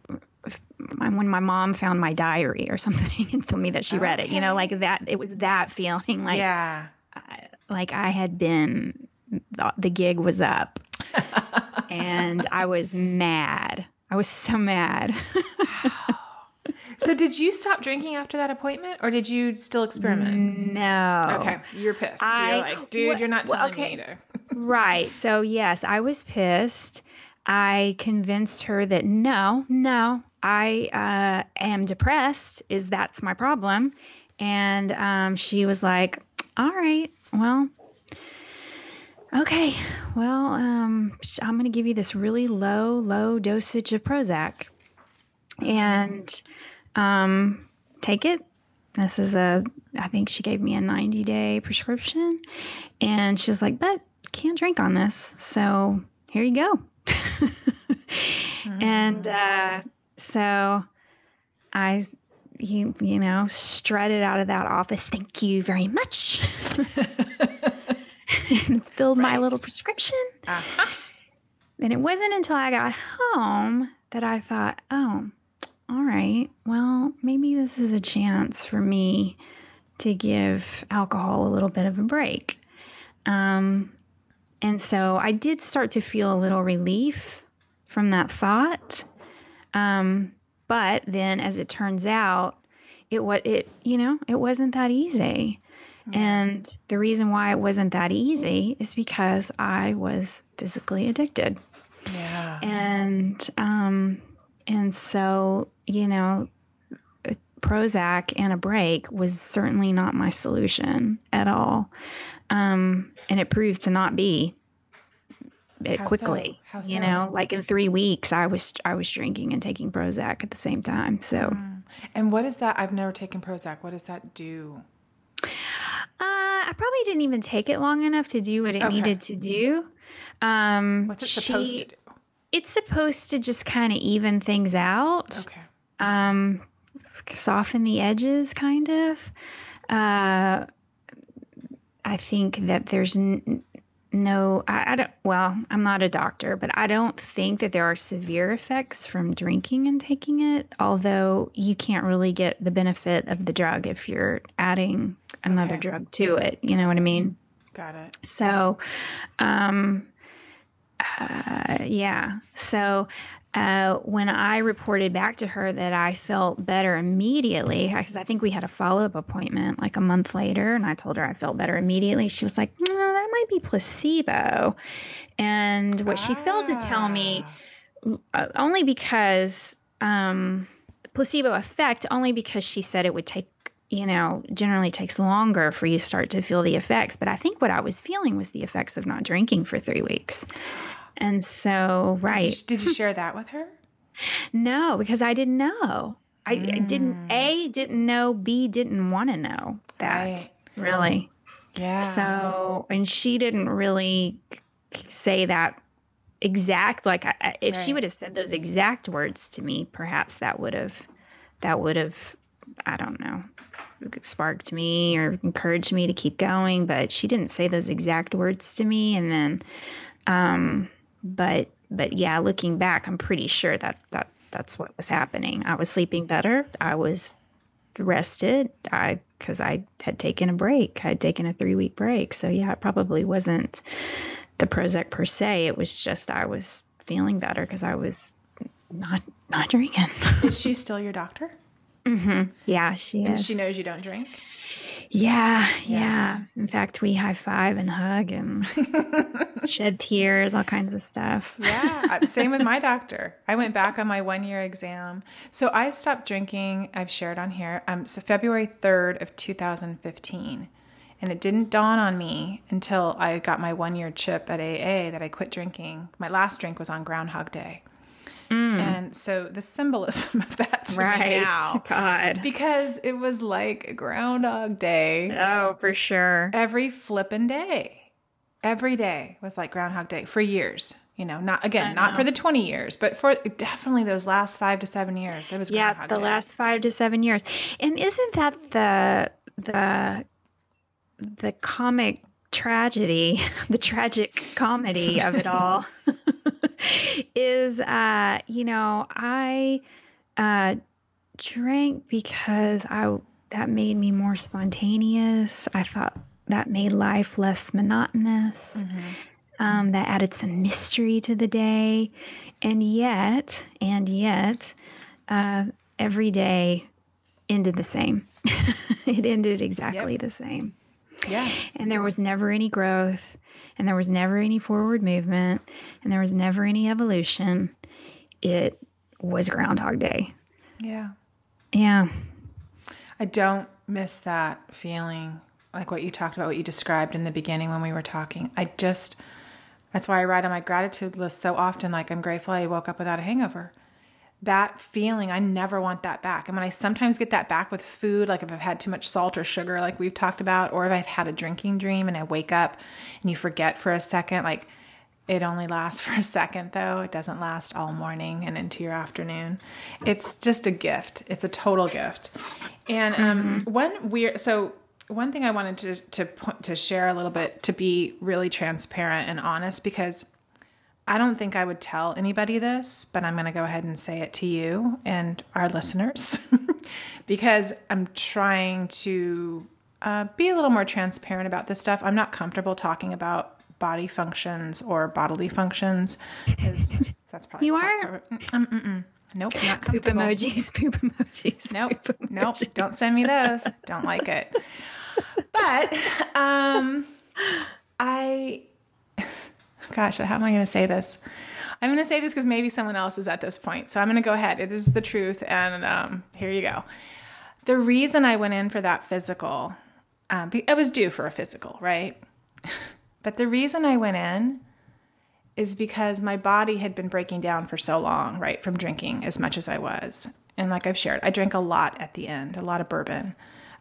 when my mom found my diary or something and told me that she read it, you know, like that. It was that feeling, like yeah. like I had been the gig was up and I was mad. I was so mad. So did you stop drinking after that appointment, or did you still experiment? no. Okay, you're pissed. I- you're like, dude, well- you're not telling okay. me to. Right. So yes, I was pissed. I convinced her that no, no, I uh, am depressed. Is that's my problem? And um, she was like, "All right, well, okay, well, um, I'm going to give you this really low, low dosage of Prozac, and um, take it. This is a, I think she gave me a 90 day prescription, and she was like, but can't drink on this. So here you go. And uh, so I, you, you know, strutted out of that office. Thank you very much. and filled my little prescription. Uh-huh. And it wasn't until I got home that I thought, oh, all right, well, maybe this is a chance for me to give alcohol a little bit of a break. Um, and so I did start to feel a little relief from that thought. Um, but then, as it turns out, it what it you know it wasn't that easy. And the reason why it wasn't that easy is because I was physically addicted. Yeah. And um and so, you know, Prozac and a break was certainly not my solution at all. Um and it proved to not be it How so? quickly. How You so? know, like in 3 weeks I was I was drinking and taking Prozac at the same time. So And what is that? I've never taken Prozac. What does that do? Uh, I probably didn't even take it long enough to do what it Okay. needed to do. Um, What's it supposed to do? It's supposed to just kind of even things out, Okay. um, soften the edges, kind of. Uh, I think that there's n- no, I, I don't, well, I'm not a doctor, but I don't think that there are severe effects from drinking and taking it, although you can't really get the benefit of the drug if you're adding another Okay. drug to it. You know what I mean? Got it. So, um, uh, yeah. So, uh, when I reported back to her that I felt better immediately, because I think we had a follow up appointment like a month later, and I told her I felt better immediately, she was like, no, that might be placebo. And what she failed to tell me, uh, only because um, placebo effect, only because she said it would take, you know, generally takes longer for you to start to feel the effects. But I think what I was feeling was the effects of not drinking for three weeks. And so, Did right. you, did you share that with her? No, because I didn't know. I, I didn't, A, didn't know, B, didn't want to know that, Right. really. Yeah. So, and she didn't really say that exact, like, I- if she would have said those exact words to me, perhaps that would have, that would have, I don't know, sparked me or encouraged me to keep going. But she didn't say those exact words to me. And then, um, but, but yeah, looking back, I'm pretty sure that, that, that's what was happening. I was sleeping better. I was rested i because i had taken a break i had taken a three week break so yeah it probably wasn't the prozac per se it was just i was feeling better because i was not not drinking is she still your doctor? Mm-hmm. Yeah she And is she knows you don't drink? Yeah, yeah in fact we high five and hug and shed tears all kinds of stuff Yeah, same with my doctor. I went back on my one year exam. So I stopped drinking, I've shared on here, um, so February 3rd of 2015. And it didn't dawn on me until I got my one year chip at AA that I quit drinking. My last drink was on Groundhog Day. Mm. And so the symbolism of that to me right now, god because it was like Groundhog Day oh for sure every flippin' day. Every day was like Groundhog Day for years. You know, not again, not for the 20 years, but for definitely those last five to seven years. It was yeah Groundhog the Day. last five to seven years and isn't that the the the comic tragedy the tragic comedy of it all is uh you know i uh drank because i that made me more spontaneous. I thought that made life less monotonous um, that added some mystery to the day. And yet and yet uh, every day ended the same. It ended exactly the same Yeah. and there was never any growth and there was never any forward movement and there was never any evolution it was groundhog day Yeah. yeah I don't miss that feeling like what you talked about, what you described in the beginning when we were talking. I just, that's why I write on my gratitude list so often, like, I'm grateful I woke up without a hangover. That feeling, I never want that back. And when I sometimes get that back with food, like if I've had too much salt or sugar, like we've talked about, or if I've had a drinking dream and I wake up and you forget for a second, like it only lasts for a second though. It doesn't last all morning and into your afternoon. It's just a gift. It's a total gift. And um, one weird, so one thing I wanted to to to share a little bit to be really transparent and honest because I don't think I would tell anybody this, but I'm going to go ahead and say it to you and our listeners because I'm trying to uh, be a little more transparent about this stuff. I'm not comfortable talking about body functions or bodily functions. That's probably you are. Mm, mm, mm, Nope, not poop emojis. Poop emojis. Nope, poop emojis. nope. Don't send me those. don't like it. But um, I gosh, how am I going to say this? I'm going to say this because maybe someone else is at this point. So I'm going to go ahead. It is the truth. And um, here you go. The reason I went in for that physical, um, I was due for a physical, right? but the reason I went in is because my body had been breaking down for so long, right, from drinking as much as I was. And like I've shared, I drank a lot at the end, a lot of bourbon.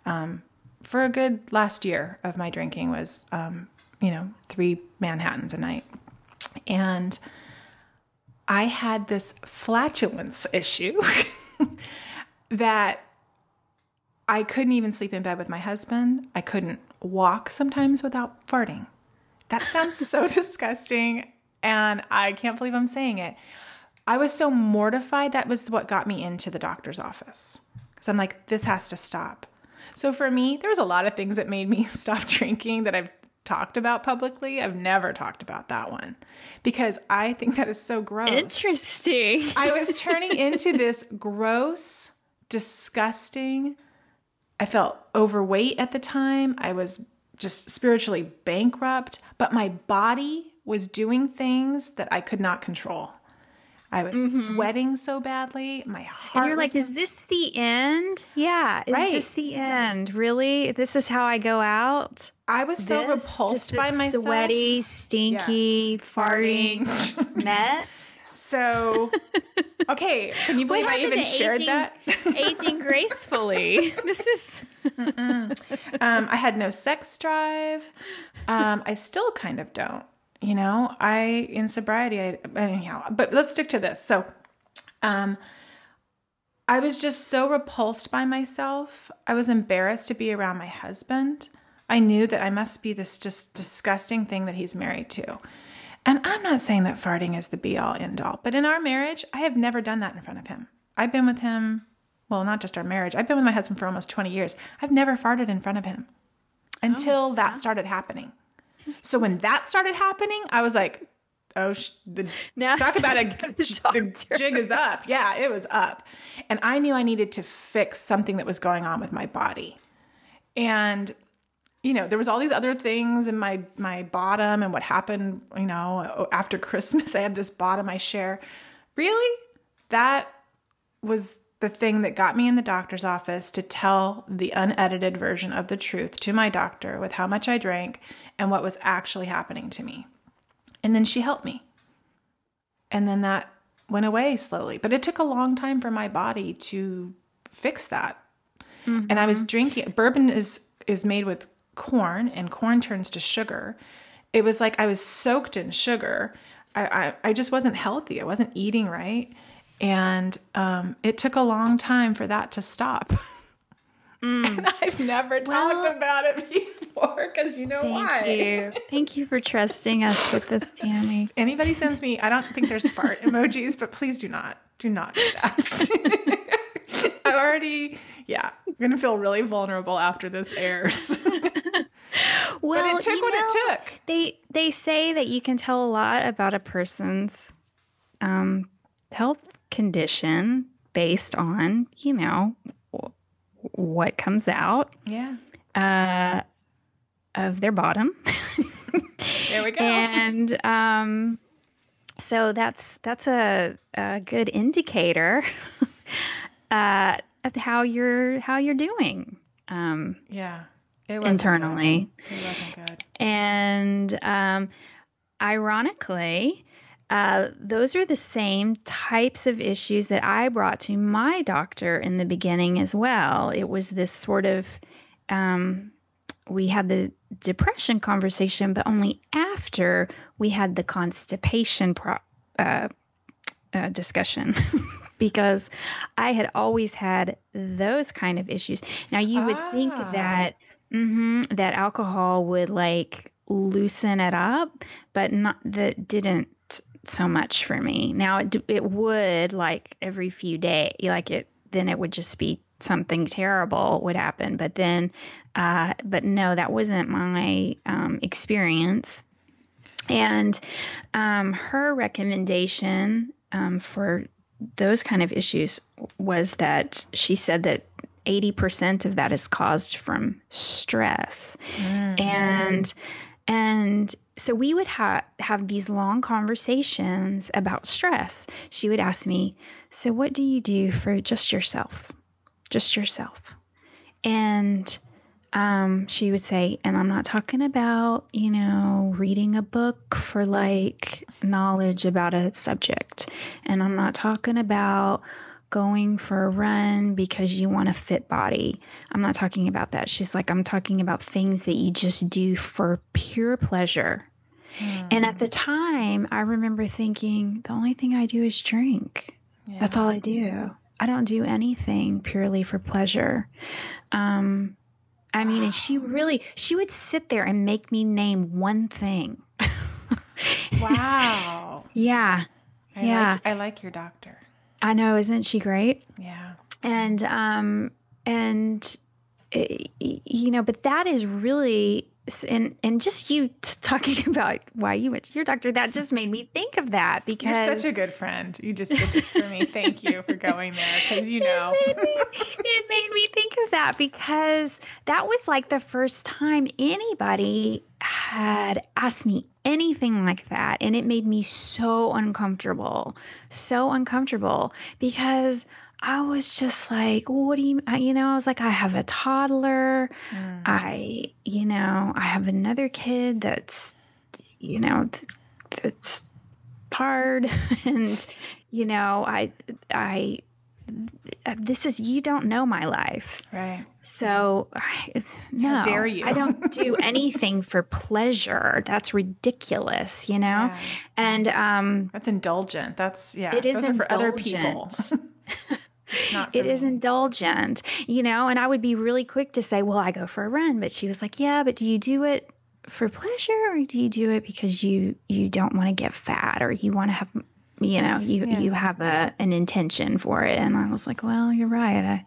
Um, for a good last year of my drinking was, um, you know, three Manhattans a night. And I had this flatulence issue that I couldn't even sleep in bed with my husband. I couldn't walk sometimes without farting. That sounds so disgusting. And I can't believe I'm saying it. I was so mortified. That was what got me into the doctor's office. Because I'm like, this has to stop. So for me, there was a lot of things that made me stop drinking that I've talked about publicly. I've never talked about that one because I think that is so gross. Interesting. I was turning into this gross, disgusting. I felt overweight at the time. I was just spiritually bankrupt, but my body was doing things that I could not control. I was mm-hmm. sweating so badly. My heart. And you're like, is this the end? Yeah. Is right. this the end? Really? This is how I go out? I was so this? repulsed by myself. Sweaty, stinky, yeah. farting mess. So, okay, can you believe I even shared aging, that? aging gracefully. This is. um, I had no sex drive. Um, I still kind of don't you know, I in sobriety, I, anyhow, but let's stick to this. So, um, I was just so repulsed by myself. I was embarrassed to be around my husband. I knew that I must be this just disgusting thing that he's married to. And I'm not saying that farting is the be all end all, but in our marriage, I have never done that in front of him. I've been with him, well, not just our marriage, I've been with my husband for almost 20 years. I've never farted in front of him until oh, that started happening. So when that started happening, I was like, oh, sh- the, now talk about a the jig is up. Yeah, it was up. And I knew I needed to fix something that was going on with my body. And you know, there was all these other things in my my bottom and what happened, you know, after Christmas I had this bottom I share. Really? That was the thing that got me in the doctor's office to tell the unedited version of the truth to my doctor with how much I drank and what was actually happening to me. And then she helped me. And then that went away slowly. But it took a long time for my body to fix that. Mm-hmm. And I was drinking bourbon is is made with corn and corn turns to sugar. It was like I was soaked in sugar. I, I, I just wasn't healthy. I wasn't eating right. And um, it took a long time for that to stop. Mm. And I've never well, talked about it before because you know thank why. Thank you. Thank you for trusting us with this, Tammi. If anybody sends me, I don't think there's fart emojis, but please do not. Do not do that. I already, yeah, I'm going to feel really vulnerable after this airs. well, but it took what know, it took. They, they say that you can tell a lot about a person's um, health condition based on, you know, what comes out. Yeah. Uh, of their bottom. there we go. And um, so that's that's a, a good indicator uh, of how you're how you're doing. Um, yeah. It was internally. Good. It wasn't good. And um, ironically, uh, those are the same types of issues that I brought to my doctor in the beginning as well. It was this sort of, um, we had the depression conversation, but only after we had the constipation pro- uh, uh, discussion. because I had always had those kind of issues. Now you would ah. think that mm-hmm, that alcohol would like loosen it up, but not that didn't so much for me. Now it it would like every few days, like it then it would just be something terrible would happen. But then, uh, but no, that wasn't my um, experience. And um, her recommendation um, for those kind of issues was that she said that 80% of that is caused from stress. Mm. And and so we would have have these long conversations about stress. She would ask me, "So what do you do for just yourself? Just yourself?" And um, she would say, and I'm not talking about, you know, reading a book for like knowledge about a subject. And I'm not talking about going for a run because you want a fit body. I'm not talking about that. She's like, I'm talking about things that you just do for pure pleasure. Mm. And at the time, I remember thinking, the only thing I do is drink. Yeah. That's all I do. I don't do anything purely for pleasure. Um, I mean, and she really, she would sit there and make me name one thing. wow. Yeah. I yeah. Like, I like your doctor. I know, isn't she great? Yeah. And, um, and, eh, you know, but that is really and and just you talking about why you went to your doctor that just made me think of that because you're such a good friend you just did this for me thank you for going there because you know it made, me, it made me think of that because that was like the first time anybody had asked me anything like that and it made me so uncomfortable so uncomfortable because I was just like, what do you, you know, I was like, I have a toddler. Mm. I, you know, I have another kid that's, you know, that's hard. and, you know, I, I, this is you don't know my life. Right. So no How dare you. I don't do anything for pleasure. That's ridiculous you know? Yeah. and um that's indulgent. That's yeah it is those indulgent. are for other people. it is indulgent, you know, and I would be really quick to say, well, I go for a run. But she was like, yeah, but do you do it for pleasure or do you do it because you, you don't want to get fat or you want to have, you know, you, yeah. you have a, an intention for it. And I was like, well, you're right. I,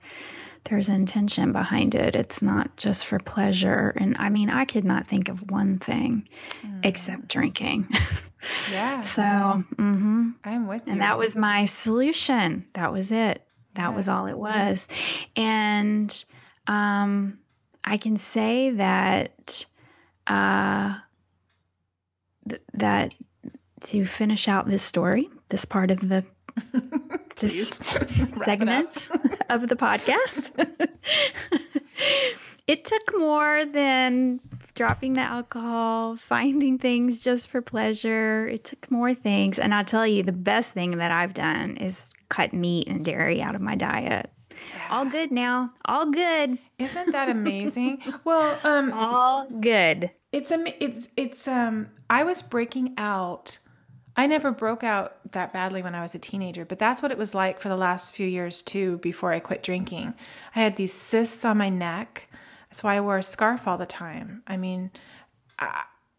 there's intention behind it. It's not just for pleasure. And I mean, I could not think of one thing mm. except drinking. Yeah. so, mm-hmm. I'm with you. And that was my solution. That was it. That yeah. was all it was. And um, I can say that uh, th- that to finish out this story, this part of the this segment of the podcast. it took more than dropping the alcohol, finding things just for pleasure. It took more things. And I'll tell you, the best thing that I've done is cut meat and dairy out of my diet. Yeah. All good now. All good. Isn't that amazing? well, um all good. It's um it's it's um I was breaking out I never broke out that badly when I was a teenager, but that's what it was like for the last few years too before I quit drinking. I had these cysts on my neck. That's why I wore a scarf all the time. I mean,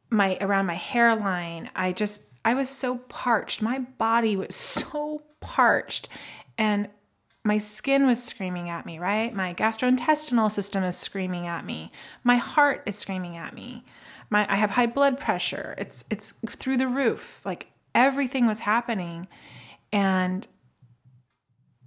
my around my hairline, I just I was so parched. My body was so parched and my skin was screaming at me, right? My gastrointestinal system is screaming at me. My heart is screaming at me. My I have high blood pressure. It's it's through the roof. Like everything was happening and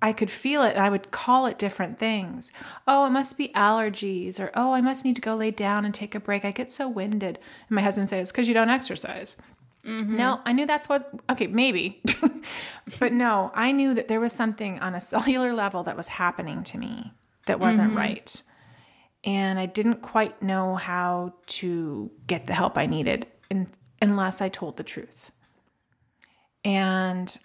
I could feel it. I would call it different things. Oh, it must be allergies, or oh, I must need to go lay down and take a break. I get so winded. And my husband says, it's because you don't exercise. Mm-hmm. No, I knew that's what, okay, maybe. but no, I knew that there was something on a cellular level that was happening to me that wasn't mm-hmm. right. And I didn't quite know how to get the help I needed in, unless I told the truth. And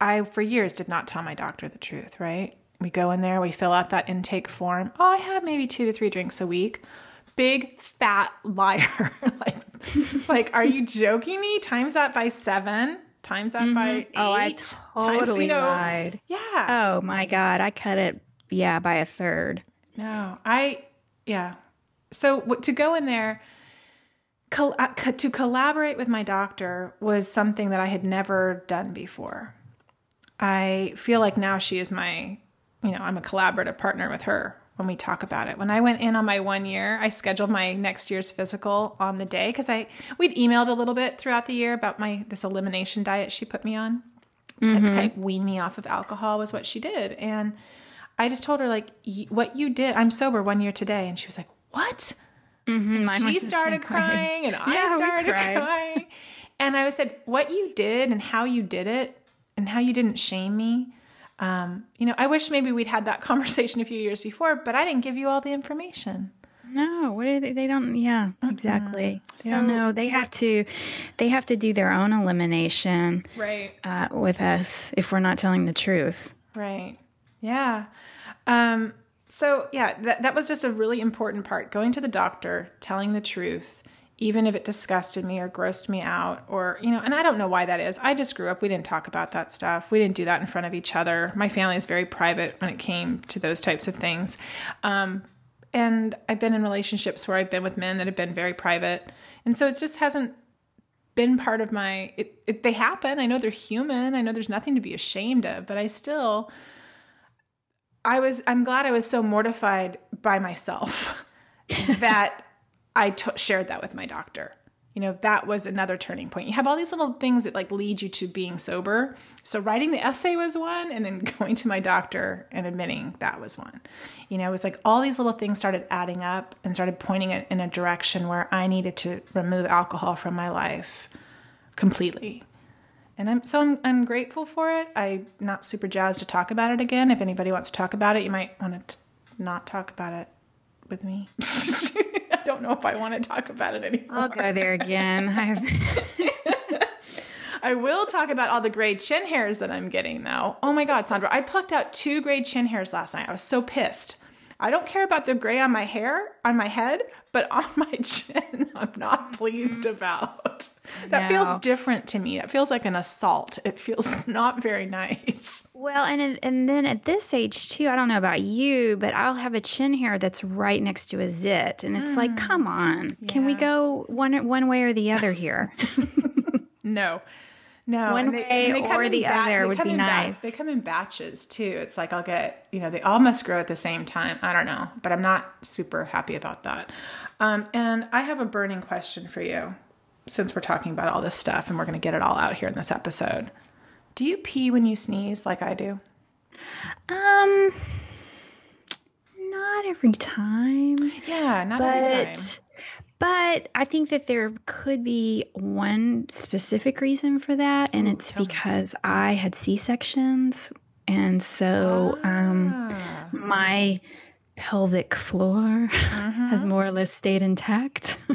I, for years, did not tell my doctor the truth, right? We go in there, we fill out that intake form. Oh, I have maybe two to three drinks a week. Big fat liar. like, like, are you joking me? Times that by seven, times that by eight. Oh, I times, totally you know- lied. Yeah. Oh my god, I cut it. Yeah, by a third. No, I, yeah. So to go in there, Uh, co- to collaborate with my doctor was something that I had never done before. I feel like now she is my, you know, I'm a collaborative partner with her when we talk about it. When I went in on my one year, I scheduled my next year's physical on the day because I we'd emailed a little bit throughout the year about my this elimination diet she put me on to mm-hmm. kind of wean me off of alcohol was what she did, and I just told her like y- what you did. I'm sober one year today, and she was like, "What?" Mm-hmm, she started way. crying and I Yeah, started crying. And I said, what you did and how you did it and how you didn't shame me. Um, you know, I wish maybe we'd had that conversation a few years before, but I didn't give you all the information. No, what are they? They don't. Yeah, exactly. They don't So- know. They have to. They have to do their own elimination Right. uh, with us if we're not telling the truth. Right. Yeah. Um, so yeah, that, that was just a really important part. Going to the doctor, telling the truth, even if it disgusted me or grossed me out, or you know, and I don't know why that is. I just grew up. We didn't talk about that stuff. We didn't do that in front of each other. My family is very private when it came to those types of things. Um, and I've been in relationships where I've been with men that have been very private, and so it just hasn't been part of my. It, it, they happen. I know they're human. I know there's nothing to be ashamed of, but I still. I was I'm glad I was so mortified by myself that I t- shared that with my doctor. You know, that was another turning point. You have all these little things that like lead you to being sober. So writing the essay was one and then going to my doctor and admitting that was one. You know, it was like all these little things started adding up and started pointing it in a direction where I needed to remove alcohol from my life completely. And I'm so I'm, I'm grateful for it. I'm not super jazzed to talk about it again. If anybody wants to talk about it, you might want to not talk about it with me. I don't know if I want to talk about it anymore. I'll go there again. I will talk about all the gray chin hairs that I'm getting though. Oh my God, Sondra, I plucked out two gray chin hairs last night. I was so pissed. I don't care about the gray on my hair, on my head, but on my chin, I'm not mm-hmm. pleased about. That No. feels different to me. That feels like an assault. It feels not very nice. well, and and then at this age too, I don't know about you, but I'll have a chin hair that's right next to a zit, and it's like, mm. come on, can we go one one way or the other here? No. No, One they- way or the other would be in ba- nice. they come in batches too. It's like I'll get, you know, they all must grow at the same time. I don't know, but I'm not super happy about that. Um, and I have a burning question for you, since we're talking about all this stuff, and we're going to get it all out here in this episode. Do you pee when you sneeze like I do? um, not every time. Yeah, not every time. but but I think that there could be one specific reason for that, and it's tell me. because I had C sections, and so um, Ah, my pelvic floor Mm-hmm. has more or less stayed intact.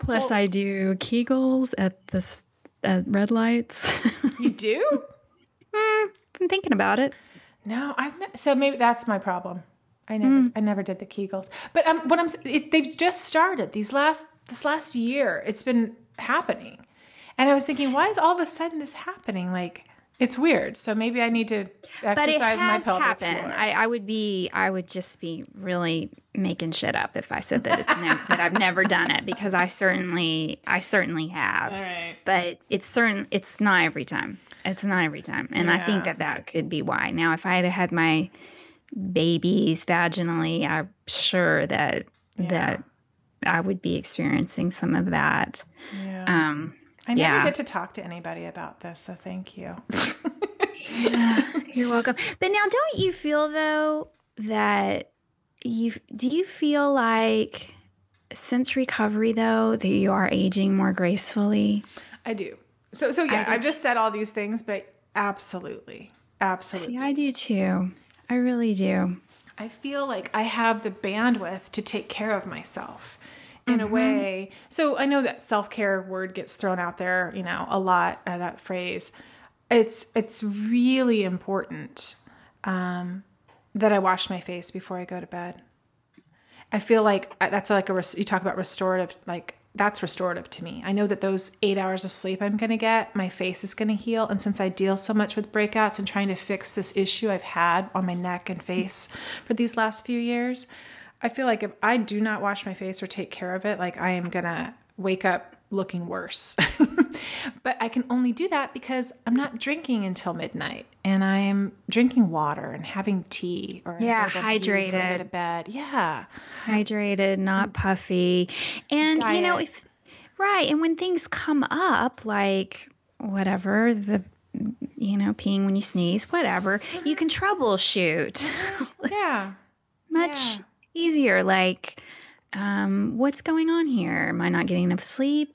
Plus, I do Kegels at the at red lights. you do? Mm, I'm thinking about it. No, I've ne- so maybe that's my problem. I never, I never did the Kegels. But um, what I'm, it, they've just started these last this last year. It's been happening, and I was thinking, why is all of a sudden this happening? Like it's weird. So maybe I need to But it exercise my has pelvic happened. floor. I, I would be, I would just be really making shit up if I said that it's never, that I've never done it because I certainly, I certainly have. all right. But it's certain, it's not every time. It's not every time, and I think that that could be why. Now, if I had had my babies vaginally, I'm sure that that I would be experiencing some of that. Yeah. Um, I never yeah. get to talk to anybody about this, so thank you. yeah, You're welcome. But now, don't you feel though that you do you feel like since recovery though that you are aging more gracefully? I do. So so yeah, I've just said all these things, but absolutely, absolutely. See, I do too. I really do. I feel like I have the bandwidth to take care of myself. In a way. So I know that self care word gets thrown out there, you know, a lot. Or that phrase. It's it's really important um, that I wash my face before I go to bed. I feel like uh, that's like a you talk about restorative, like that's restorative to me. I know that those eight hours of sleep I'm going to get, my face is going to heal. And since I deal so much with breakouts and trying to fix this issue I've had on my neck and face for these last few years, I feel like if I do not wash my face or take care of it, like I am going to wake up looking worse. but I can only do that because I'm not drinking until midnight and I'm drinking water and having tea or Yeah, herbal tea before I go hydrated. to bed. Yeah. hydrated, not mm. puffy. And you know, if right, and when things come up like whatever, the you know, peeing when you sneeze, whatever, you mm-hmm. can troubleshoot mm-hmm. Yeah. much Yeah. Easier like um, what's going on here? Am I not getting enough sleep?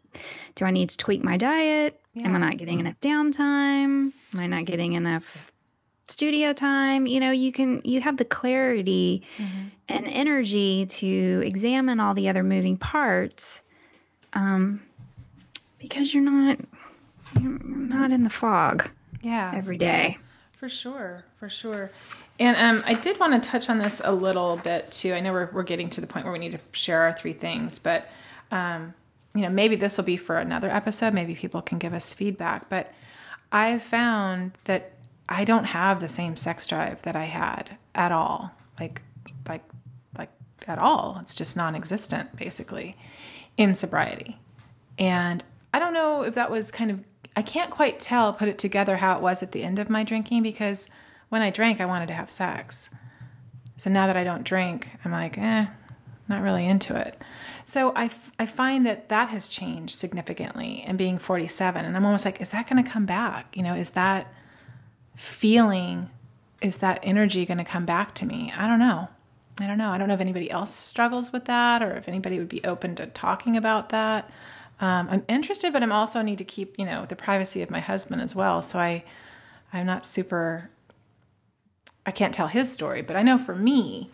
Do I need to tweak my diet? Am I not getting enough downtime? Am I not getting enough studio time? You know, you can you have the clarity Mm-hmm. and energy to examine all the other moving parts, um, because you're not you're not in the fog Yeah. every day. For sure, for sure. And um, I did want to touch on this a little bit too. I know we're, we're getting to the point where we need to share our three things, but um, you know, maybe this will be for another episode. Maybe people can give us feedback. But I've found that I don't have the same sex drive that I had at all. Like, like, like at all. It's just non-existent, basically, in sobriety. And I don't know if that was kind of, I can't quite tell, put it together how it was at the end of my drinking because when I drank, I wanted to have sex. So now that I don't drink, I'm like, eh, not really into it. So I, f- I find that that has changed significantly and being 47. And I'm almost like, is that going to come back? You know, is that feeling, is that energy going to come back to me? I don't know. I don't know. I don't know if anybody else struggles with that or if anybody would be open to talking about that. Um, I'm interested, but I'm also need to keep, you know, the privacy of my husband as well. So I, I'm not super. I can't tell his story, but I know for me,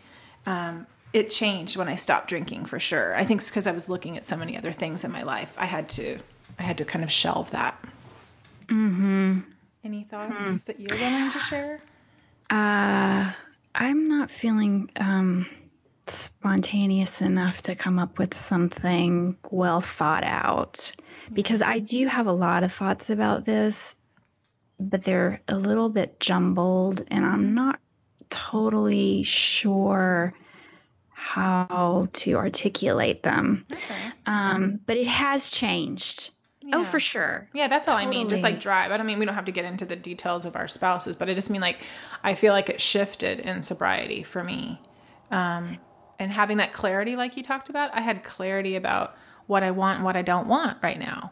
um, it changed when I stopped drinking for sure. I think it's because I was looking at so many other things in my life. I had to, I had to kind of shelve that. Mm-hmm. Any thoughts that you're willing to share? Uh, I'm not feeling um, spontaneous enough to come up with something well thought out because I do have a lot of thoughts about this, but they're a little bit jumbled, and I'm not totally sure how to articulate them. Okay. Um, but it has changed. Oh, for sure. Yeah, that's all I mean. Just like drive. I don't mean we don't have to get into the details of our spouses, but I just mean like I feel like it shifted in sobriety for me. Um, and having that clarity, like you talked about, I had clarity about what I want and what I don't want right now.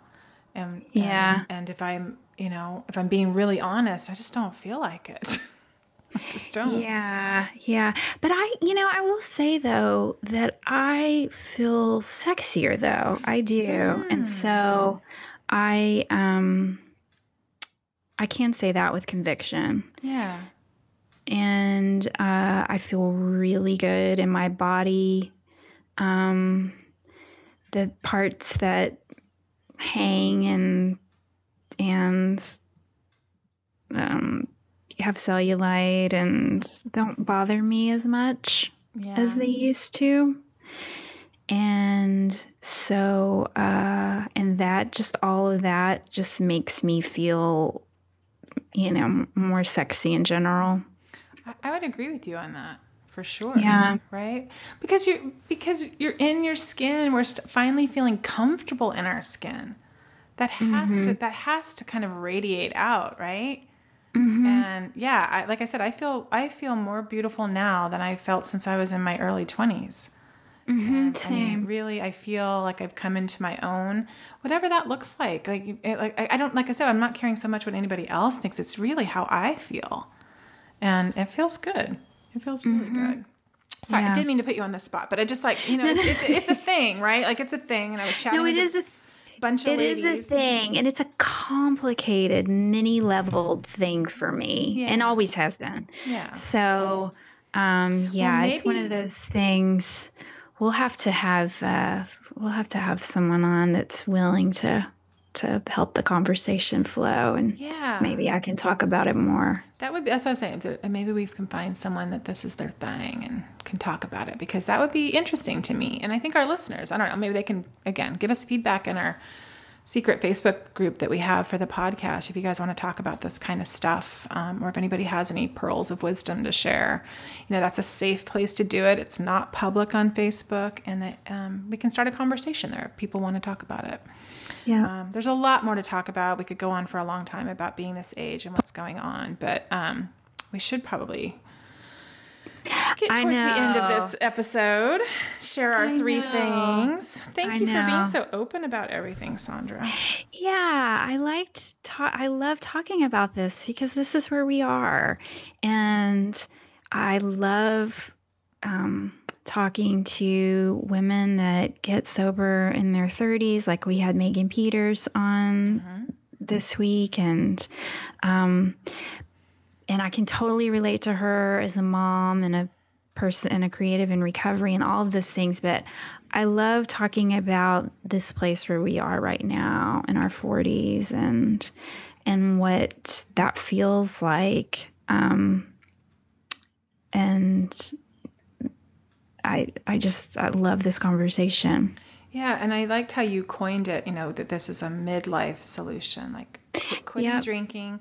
And Yeah. and, and if I'm, you know, if I'm being really honest, I just don't feel like it. I just don't. Yeah, yeah. But I, you know, I will say though that I feel sexier though. I do. And so I um I can say that with conviction. Yeah. And uh I feel really good in my body. Um the parts that hang and and um have cellulite and don't bother me as much Yeah. as they used to. And so, uh, and that just all of that just makes me feel, you know, more sexy in general. I, I would agree with you on that for sure. Yeah. Right. Because you're because you're in your skin. We're st- finally feeling comfortable in our skin. That has to mm-hmm. that has to kind of radiate out, right? Mm-hmm. And yeah, I, like I said, I feel I feel more beautiful now than I felt since I was in my early twenties. Mm-hmm. And I mean, really, I feel like I've come into my own, whatever that looks like. Like, it, like I don't, like I said, I'm not caring so much what anybody else thinks. It's really how I feel, and it feels good. It feels really good. Sorry, I Mm-hmm. Didn't mean to put you on the spot, but I just like you know, it's, it's, it's a thing, right? Like it's a thing, and I was chatting No, it is a bunch of it is ladies. a thing, and it's a complicated, many leveled thing for me, and always has been. Yeah, So, um, yeah, it's one of those things we'll have to have uh, we'll have to have someone on that's willing to to help the conversation flow and Yeah. maybe I can talk about it more. That would be, that's what I was saying. There- Maybe we can find someone that this is their thing and can talk about it because that would be interesting to me. And I think our listeners, I don't know, maybe they can, again, give us feedback in our secret Facebook group that we have for the podcast if you guys want to talk about this kind of stuff um, or if anybody has any pearls of wisdom to share. You know, that's a safe place to do it. It's not public on Facebook and that um, we can start a conversation there if people want to talk about it. Yeah. Um, there's a lot more to talk about. We could go on for a long time about being this age and what's going on, but um, we should probably get towards the end of this episode. Share our I three know. things. Thank I you for being so open about everything, Sondra. Yeah, I liked ta- I love talking about this because this is where we are. And I love um, talking to women that get sober in their 30s like we had Megan Peters on this week and um, and I can totally relate to her as a mom and a person and a creative in recovery and all of those things but I love talking about this place where we are right now in our 40s and and what that feels like um, and I I just I love this conversation. Yeah, and I liked how you coined it. You know that this is a midlife solution. Like qu- quitting Yep. drinking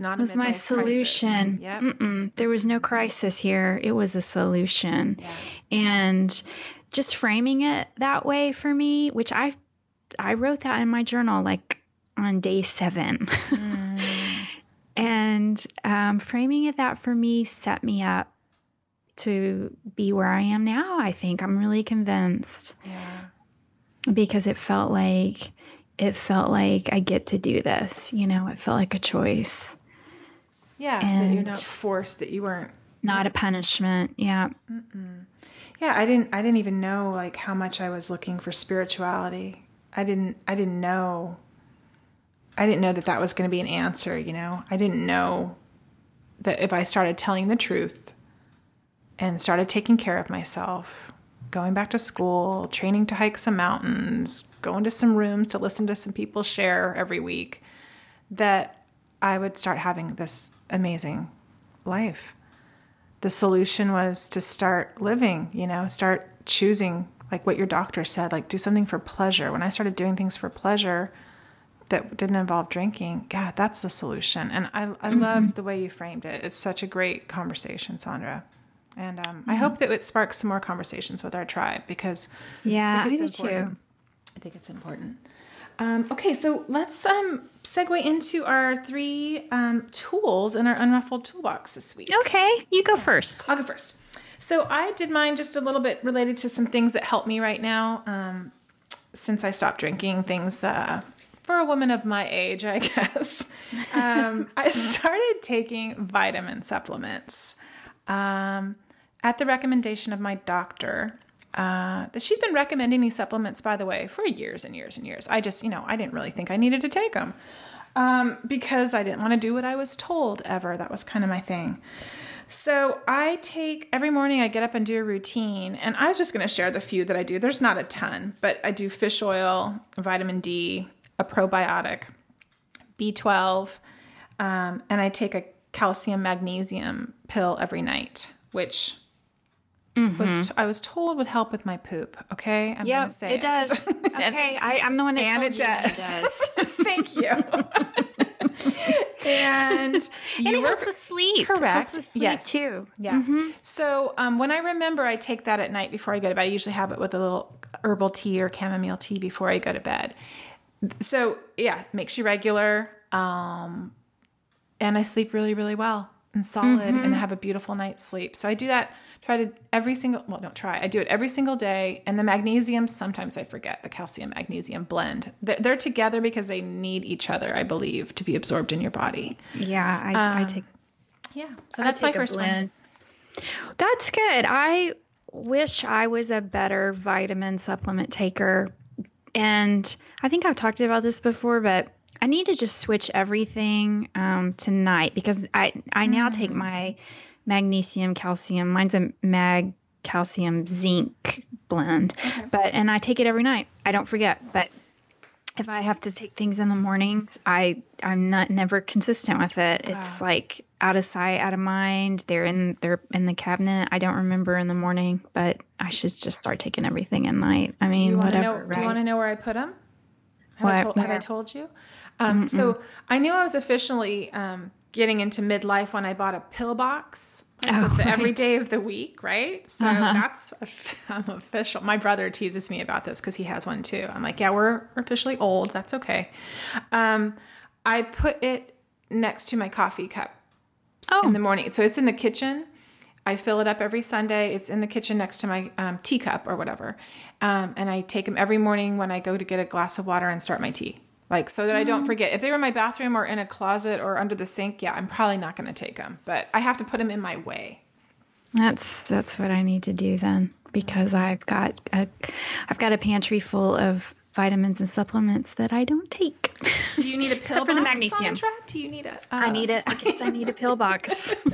not It was a my solution. Yep. Mm-mm, there was no crisis here. It was a solution. Yeah. And just framing it that way for me, which I I wrote that in my journal like on day 7. Mm. and um, framing it that for me set me up to be where I am now. I think I'm really convinced Yeah. because it felt like it felt like I get to do this. You know, it felt like a choice, Yeah. that you're not forced. That you weren't not a punishment. Yeah. Yeah, I didn't I didn't even know like how much I was looking for spirituality. I didn't I didn't know I didn't know that that was going to be an answer, you know. I didn't know that if I started telling the truth and started taking care of myself, going back to school, training to hike some mountains, going to some rooms to listen to some people share every week, that I would start having this amazing life the solution was to start living, you know, start choosing like what your doctor said, like do something for pleasure. When I started doing things for pleasure that didn't involve drinking, God, that's the solution. And I, I mm-hmm. love the way you framed it. It's such a great conversation, Sondra. And um, I hope that it sparks some more conversations with our tribe because Yeah, I, think it's too. important. I think it's important. Um, okay, so let's um, segue into our three um, tools in our unruffled toolbox this week. Okay, you go first. I'll go first. So I did mine just a little bit related to some things that help me right now um, since I stopped drinking. Things uh, for a woman of my age, I guess. Um, I started taking vitamin supplements um, at the recommendation of my doctor. Uh, that she's been recommending these supplements, by the way, for years and years and years. I just, you know, I didn't really think I needed to take them um, because I didn't want to do what I was told ever. That was kind of my thing. So I take every morning, I get up and do a routine. And I was just going to share the few that I do. There's not a ton, but I do fish oil, vitamin D, a probiotic, B12, um, and I take a calcium magnesium pill every night, which was I was told would help with my poop. Okay, I'm Yeah, gonna say it does. okay, I, I'm the one that and it you that does. Thank you. and And you it helps with sleep. It helps correct. with sleep yes. too. Yeah. So um, when I remember, I take that at night before I go to bed. I usually have it with a little herbal tea or chamomile tea before I go to bed. So yeah, makes you regular. Um, and I sleep really, really well and solid and mm-hmm. have a beautiful night's sleep. So I do that. Try to every single well, don't try. I do it every single day. And the magnesium, sometimes I forget the calcium magnesium blend. They're, they're together because they need each other, I believe, to be absorbed in your body. Yeah, I, I um, take Yeah. So that's my first one. That's good. I wish I was a better vitamin supplement taker. And I think I've talked about this before, but I need to just switch everything um, tonight because I, I now take my magnesium, calcium. Mine's a mag, calcium, zinc blend. But and I take it every night. I don't forget. But if I have to take things in the mornings, I I'm not never consistent with it. It's like out of sight, out of mind. They're in they're in the cabinet. I don't remember in the morning, but I should just start taking everything at night. I mean, Do you whatever. know? right? Do you want to know where I put them? Have, I told, have I told you? Um, so I knew I was officially um, getting into midlife when I bought a pill box like, Oh, the right. day of the week, right? So that's I'm official. My brother teases me about this because he has one too. I'm like, yeah, we're we're officially old. That's okay. Um, I put it next to my coffee cup in the morning. So it's in the kitchen. I fill it up every Sunday. It's in the kitchen next to my um, teacup or whatever. Um, and I take them every morning when I go to get a glass of water and start my tea. Like, so that I don't forget. If they were in my bathroom or in a closet or under the sink, yeah, I'm probably not going to take them. But I have to put them in my way. That's that's what I need to do then because I've got a I've got a pantry full of vitamins and supplements that I don't take. Do you need a pill for the magnesium. Sondra? Do you need it? Uh, I need it. I guess I need a pill box.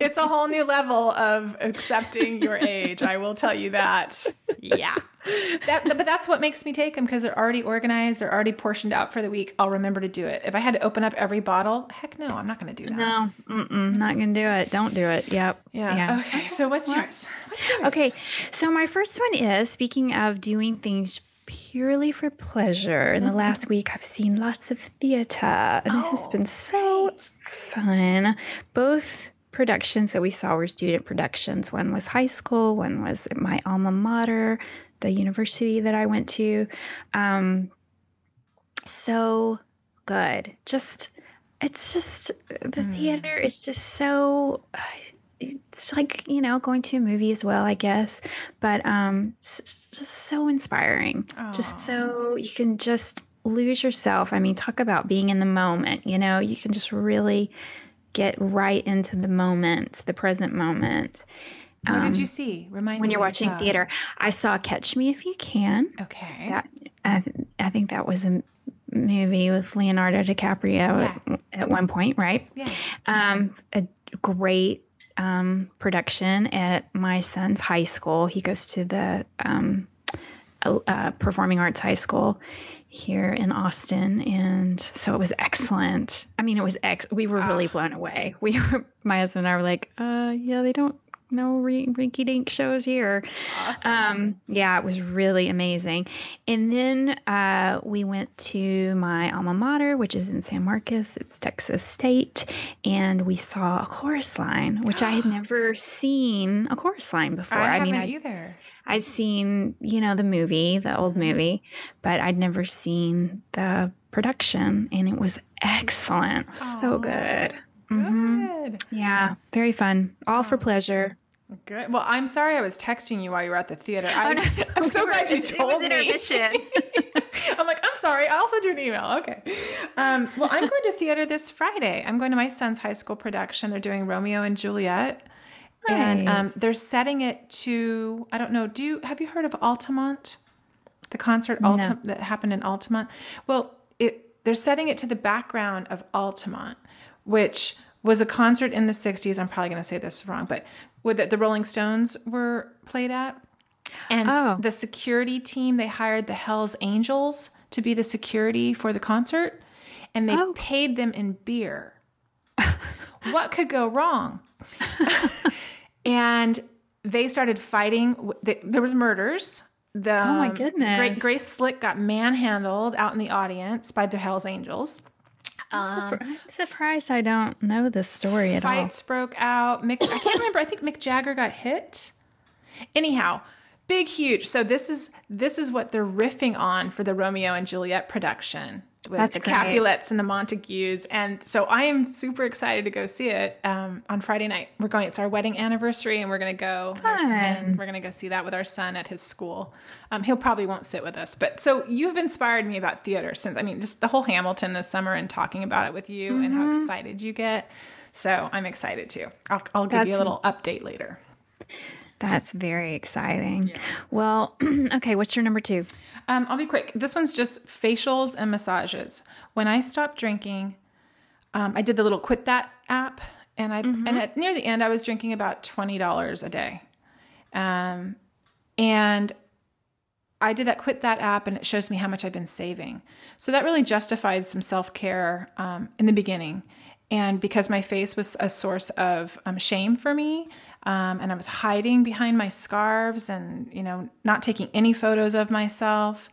It's a whole new level of accepting your age. I will tell you that. Yeah. That, but that's what makes me take them because they're already organized. They're already portioned out for the week. I'll remember to do it. If I had to open up every bottle, heck no, I'm not going to do that. no, mm-mm, not gonna do it. Don't do it. Yep. Yeah. Okay. So what's yours? What's yours? Okay, so my first one is speaking of doing things purely for pleasure. In the mm-hmm. last week, I've seen lots of theater, and it has oh, been so fun. Both productions that we saw were student productions. One was high school, one was at my alma mater, the university that I went to. Um, so good. Just, it's just, the mm. theater is just so uh, it's like you know going to a movie as well i guess. But um just so inspiring. Just so you can just lose yourself. I mean talk about being in the moment you know? You can just really get right into the moment the present moment. What did you see? Remind Um, when me you're watching theater. I saw catch me if you can. Okay. that I, I think that was a movie with Leonardo DiCaprio at, at one point, right? Yeah. Um, a great um, production at my son's high school. He goes to the um, uh, performing arts high school here in Austin, and so it was excellent. I mean, it was ex. We were really blown away. We were, my husband and I were like, uh, yeah, they don't. No re- rinky dink shows here. Um, yeah, it was really amazing. And then uh, we went to my alma mater, which is in San Marcos. It's Texas State, and we saw a chorus line, which I had never seen a chorus line before. I, haven't mean, I, either. I'd seen, you know, the movie, the old movie, but I'd never seen the production, and it was excellent. It was so good. Good. Yeah, very fun. All for pleasure. Good. Well, I'm sorry I was texting you while you were at the theater. I, I'm so We were- glad you it was told me. I'm like, I'm sorry. I also do an email. Okay. Um, well, I'm going to theater this Friday. I'm going to my son's high school production. They're doing Romeo and Juliet. And um, they're setting it to, I don't know, do you, have you heard of Altamont? The concert Alta, that happened in Altamont? Well, it, they're setting it to the background of Altamont, which was a concert in the 60s. I'm probably going to say this wrong, but with the, the Rolling Stones were played at. And Oh. the security team, they hired the Hells Angels to be the security for the concert, and they Oh. paid them in beer. what could go wrong? and they started fighting. There was murders. The, Oh my um, goodness. Grace Slick got manhandled out in the audience by the Hells Angels. Um, surpri- I'm surprised I don't know this story at all. Fights broke out. Mick, I can't remember. I think Mick Jagger got hit. Anyhow, big, huge. So this is this is what they're riffing on for the Romeo and Juliet production with That's the great. Capulets and the Montagues, and so I am super excited to go see it um, on Friday night. We're going. It's our wedding anniversary, and we're going to go. Fun. We're going to go see that with our son at his school. Um, he'll probably won't sit with us, but so you have inspired me about theater since I mean just the whole Hamilton this summer and talking about it with you and Mm-hmm. how excited you get. So I'm excited too. I'll, I'll give you a That's- little update later. That's very exciting. Well, okay, what's your number two? Um, I'll be quick. This one's just facials and massages. When I stopped drinking, um, I did the little quit that app, and I and at near the end, I was drinking about twenty dollars a day, um, and I did that, quit that app, and it shows me how much I've been saving. So that really justified some self care um, in the beginning. And because my face was a source of um, shame for me, um, and I was hiding behind my scarves and, you know, not taking any photos of myself,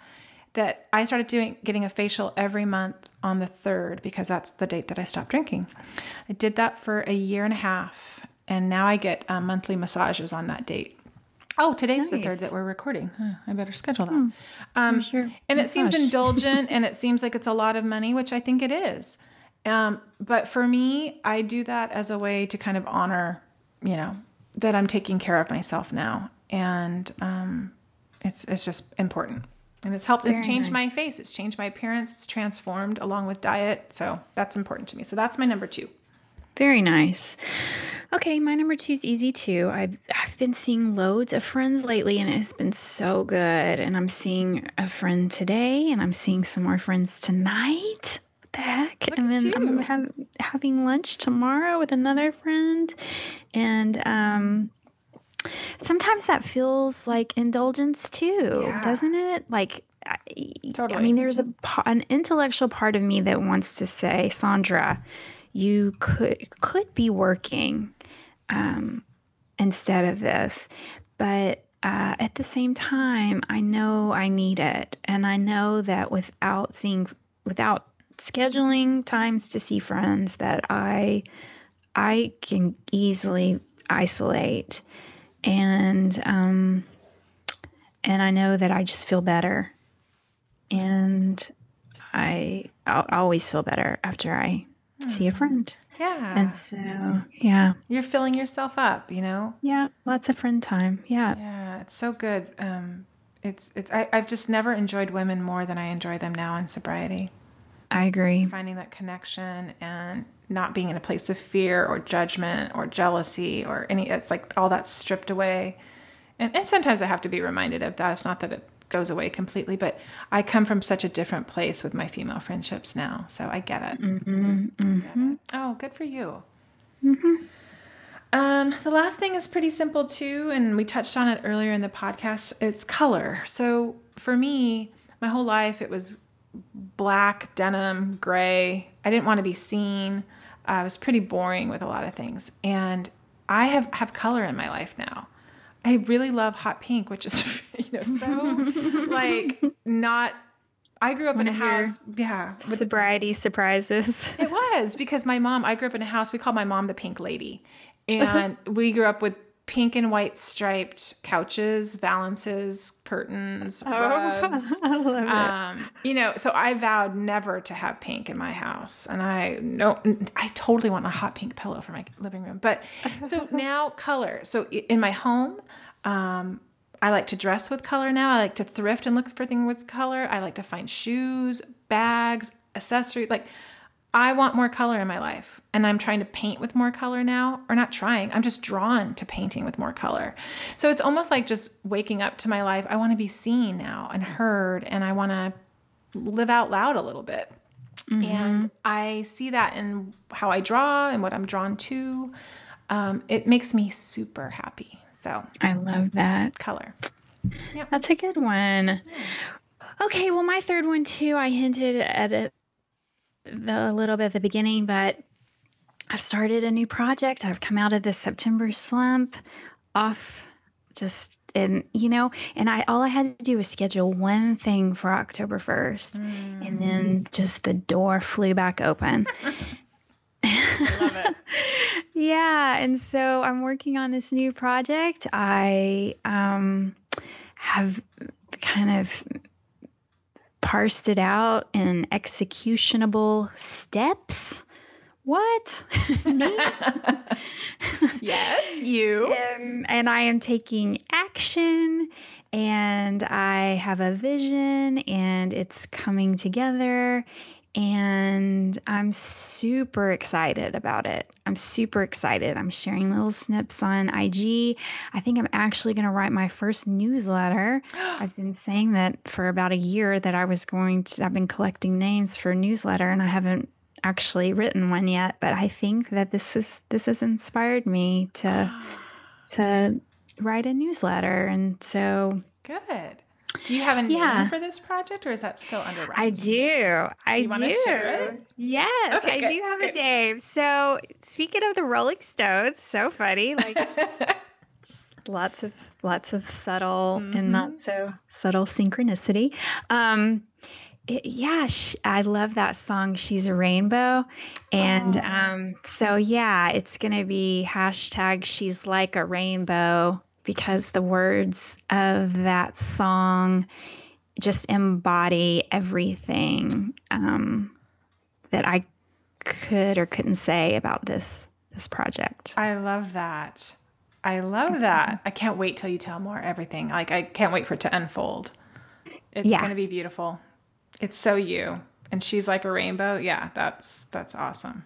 that I started doing getting a facial every month on the third because that's the date that I stopped drinking. I did that for a year and a half, and now I get uh, monthly massages on that date. Oh, today's the third that we're recording. Huh, I better schedule that. Hmm. Um, sure. And it seems indulgent and it seems like it's a lot of money, which I think it is. Um, but for me, I do that as a way to kind of honor, you know, that I'm taking care of myself now. And um, it's, it's just important. And it's helped, it's changed nice. my face, it's changed my appearance, it's transformed along with diet. So that's important to me. So that's my number two. Very nice. Okay, my number two is easy too. I've I've been seeing loads of friends lately, and it has been so good. And I'm seeing a friend today, and I'm seeing some more friends tonight. The heck? Look and then I'm have, having lunch tomorrow with another friend, and um. Sometimes that feels like indulgence too, Yeah. doesn't it? Like, I, I mean, there's a an intellectual part of me that wants to say, Sondra, you could could be working um, instead of this, but uh, at the same time, I know I need it, and I know that without seeing, without scheduling times to see friends, that I I can easily isolate, and um, and I know that I just feel better, and I I'll always feel better after I see a friend. Yeah. And so, yeah, You're filling yourself up, you know? yeah, lots of friend time. Yeah, Yeah, it's so good. Um, it's it's I, I've just never enjoyed women more than I enjoy them now in sobriety. I agree. Finding that connection and not being in a place of fear or judgment or jealousy or any it's like all that's stripped away. And and sometimes I have to be reminded of that. It's not that it goes away completely, but I come from such a different place with my female friendships now. So I get it. Mm-hmm. Oh, good for you. Um, the last thing is pretty simple too, and we touched on it earlier in the podcast. It's color. So for me, my whole life it was black, denim, gray. I didn't want to be seen. Uh, I was pretty boring with a lot of things, and I have have color in my life now. I really love hot pink, which is you know so like not. I grew up in a house, yeah, with Sobriety surprises. it was because my mom, I grew up in a house, we called my mom the pink lady. And we grew up with pink and white striped couches, valances, curtains, rugs. I love it. Um, you know, so I vowed never to have pink in my house. And I no I totally want a hot pink pillow for my living room. But so now color. So in my home, um, I like to dress with color now. I like to thrift and look for things with color. I like to find shoes, bags, accessories. Like, I want more color in my life. And I'm trying to paint with more color now, or not trying. I'm just drawn to painting with more color. So it's almost like just waking up to my life. I want to be seen now and heard, and I want to live out loud a little bit. And I see that in how I draw and what I'm drawn to. Um, it makes me super happy. So, I love that. color. Yeah. That's a good one. Okay, well, my third one too. I hinted at it the, a little bit at the beginning, but I've started a new project. I've come out of this September slump off just and you know and i all i had to do was schedule one thing for october 1st and then just the door flew back open I love it. yeah, and so I'm working on this new project. I um, have kind of parsed it out in executionable steps. What? Me? yes, you. um, and I am taking action and I have a vision and it's coming together and I'm super excited about it. I'm super excited. I'm sharing little snips on IG. I think I'm actually going to write my first newsletter. I've been saying that for about a year that I was going to I've been collecting names for a newsletter and I haven't actually written one yet, but I think that this is this has inspired me to to write a newsletter and so Good. Do you have a name Yeah. for this project, or is that still under wraps? I do. I do. it? Yes, Okay, I good, do have good. a name. So, speaking of the Rolling Stones, so funny. Like just lots of lots of subtle and not Mm-hmm. so subtle synchronicity. Um, it- yeah, sh- I love that song. She's a rainbow, and Oh. um, so yeah, it's gonna be hashtag She's like a rainbow because the words of that song just embody everything um, that I could or couldn't say about this this project. I love that. I love that. I can't wait till you tell more everything. Like I can't wait for it to unfold. It's Yeah. going to be beautiful. It's so you. And she's like a rainbow. Yeah, that's that's awesome.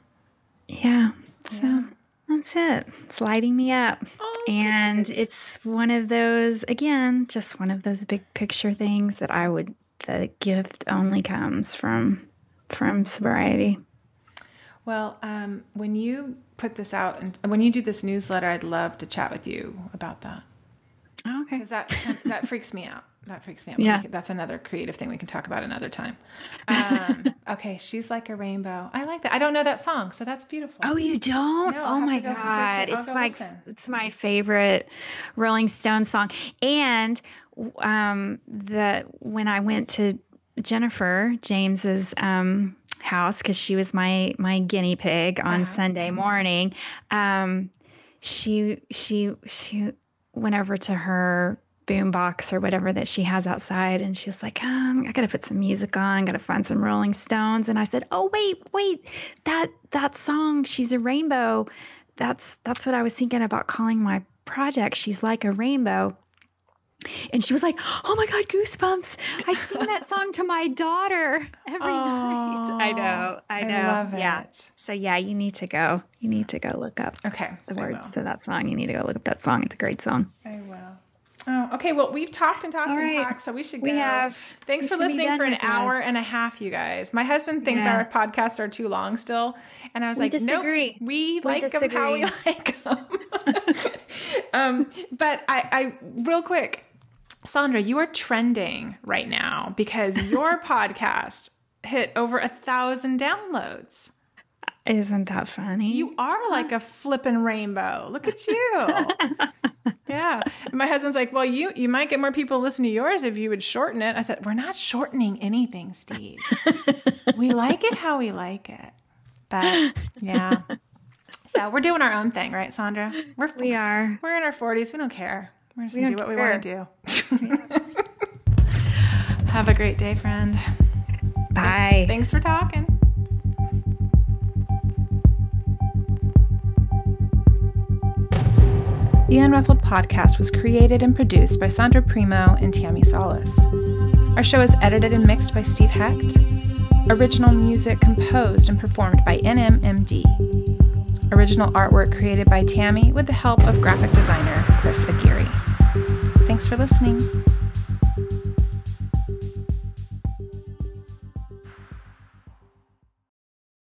Yeah. So that's it. It's lighting me up. Oh, and it's one of those, again, just one of those big picture things that I would, the gift only comes from, from sobriety. Well, um, when you put this out and when you do this newsletter, I'd love to chat with you about that Oh, okay. because that that freaks me out. That freaks me out. Yeah. That's another creative thing we can talk about another time. Um, okay, she's like a rainbow. I like that. I don't know that song, so that's beautiful. Oh, you don't? No, oh my go god, it's my listen. it's my favorite Rolling Stone song. And um, the when I went to Jennifer James's um, house because she was my my guinea pig on Uh-huh. Sunday morning, um, she she she went over to her boombox or whatever that she has outside. And she was like um, i gotta put some music on gotta find some rolling stones. And i said oh wait wait that that song she's a rainbow that's that's what i was thinking about calling my project she's like a rainbow. And she was like oh my god goosebumps. I sing that song to my daughter every night. I know i know. I love yeah. it. so yeah you need to go. You need to go look up Okay, the I words to that song. You need to go look up that song. It's a great song. I will. Oh, okay. Well, we've talked and talked All and right. talked, so we should go. We have. Thanks We for listening for an hour and a half, you guys. My husband thinks Yeah. our podcasts are too long still, and I was We like, no, nope, we, We like them how we like them. um, but I, I, real quick, Sondra, you are trending right now because your podcast hit over a thousand downloads. Isn't that funny? You are like a flippin' rainbow. Look at you. yeah. And my husband's like, well, you you might get more people to listen to yours if you would shorten it. I said, we're not shortening anything, Steve. we like it how we like it. But yeah. So we're doing our own thing, right, Sondra? We're we are. we're in our forties. We don't care. We're just We gonna do what we want to do. Have a great day, friend. Bye. Thanks for talking. The Unruffled podcast was created and produced by Sondra Primo and Tammi Salas. Our show is edited and mixed by Steve Hecht. Original music composed and performed by NMMD. Original artwork created by Tammi with the help of graphic designer Chris Aguirre. Thanks for listening.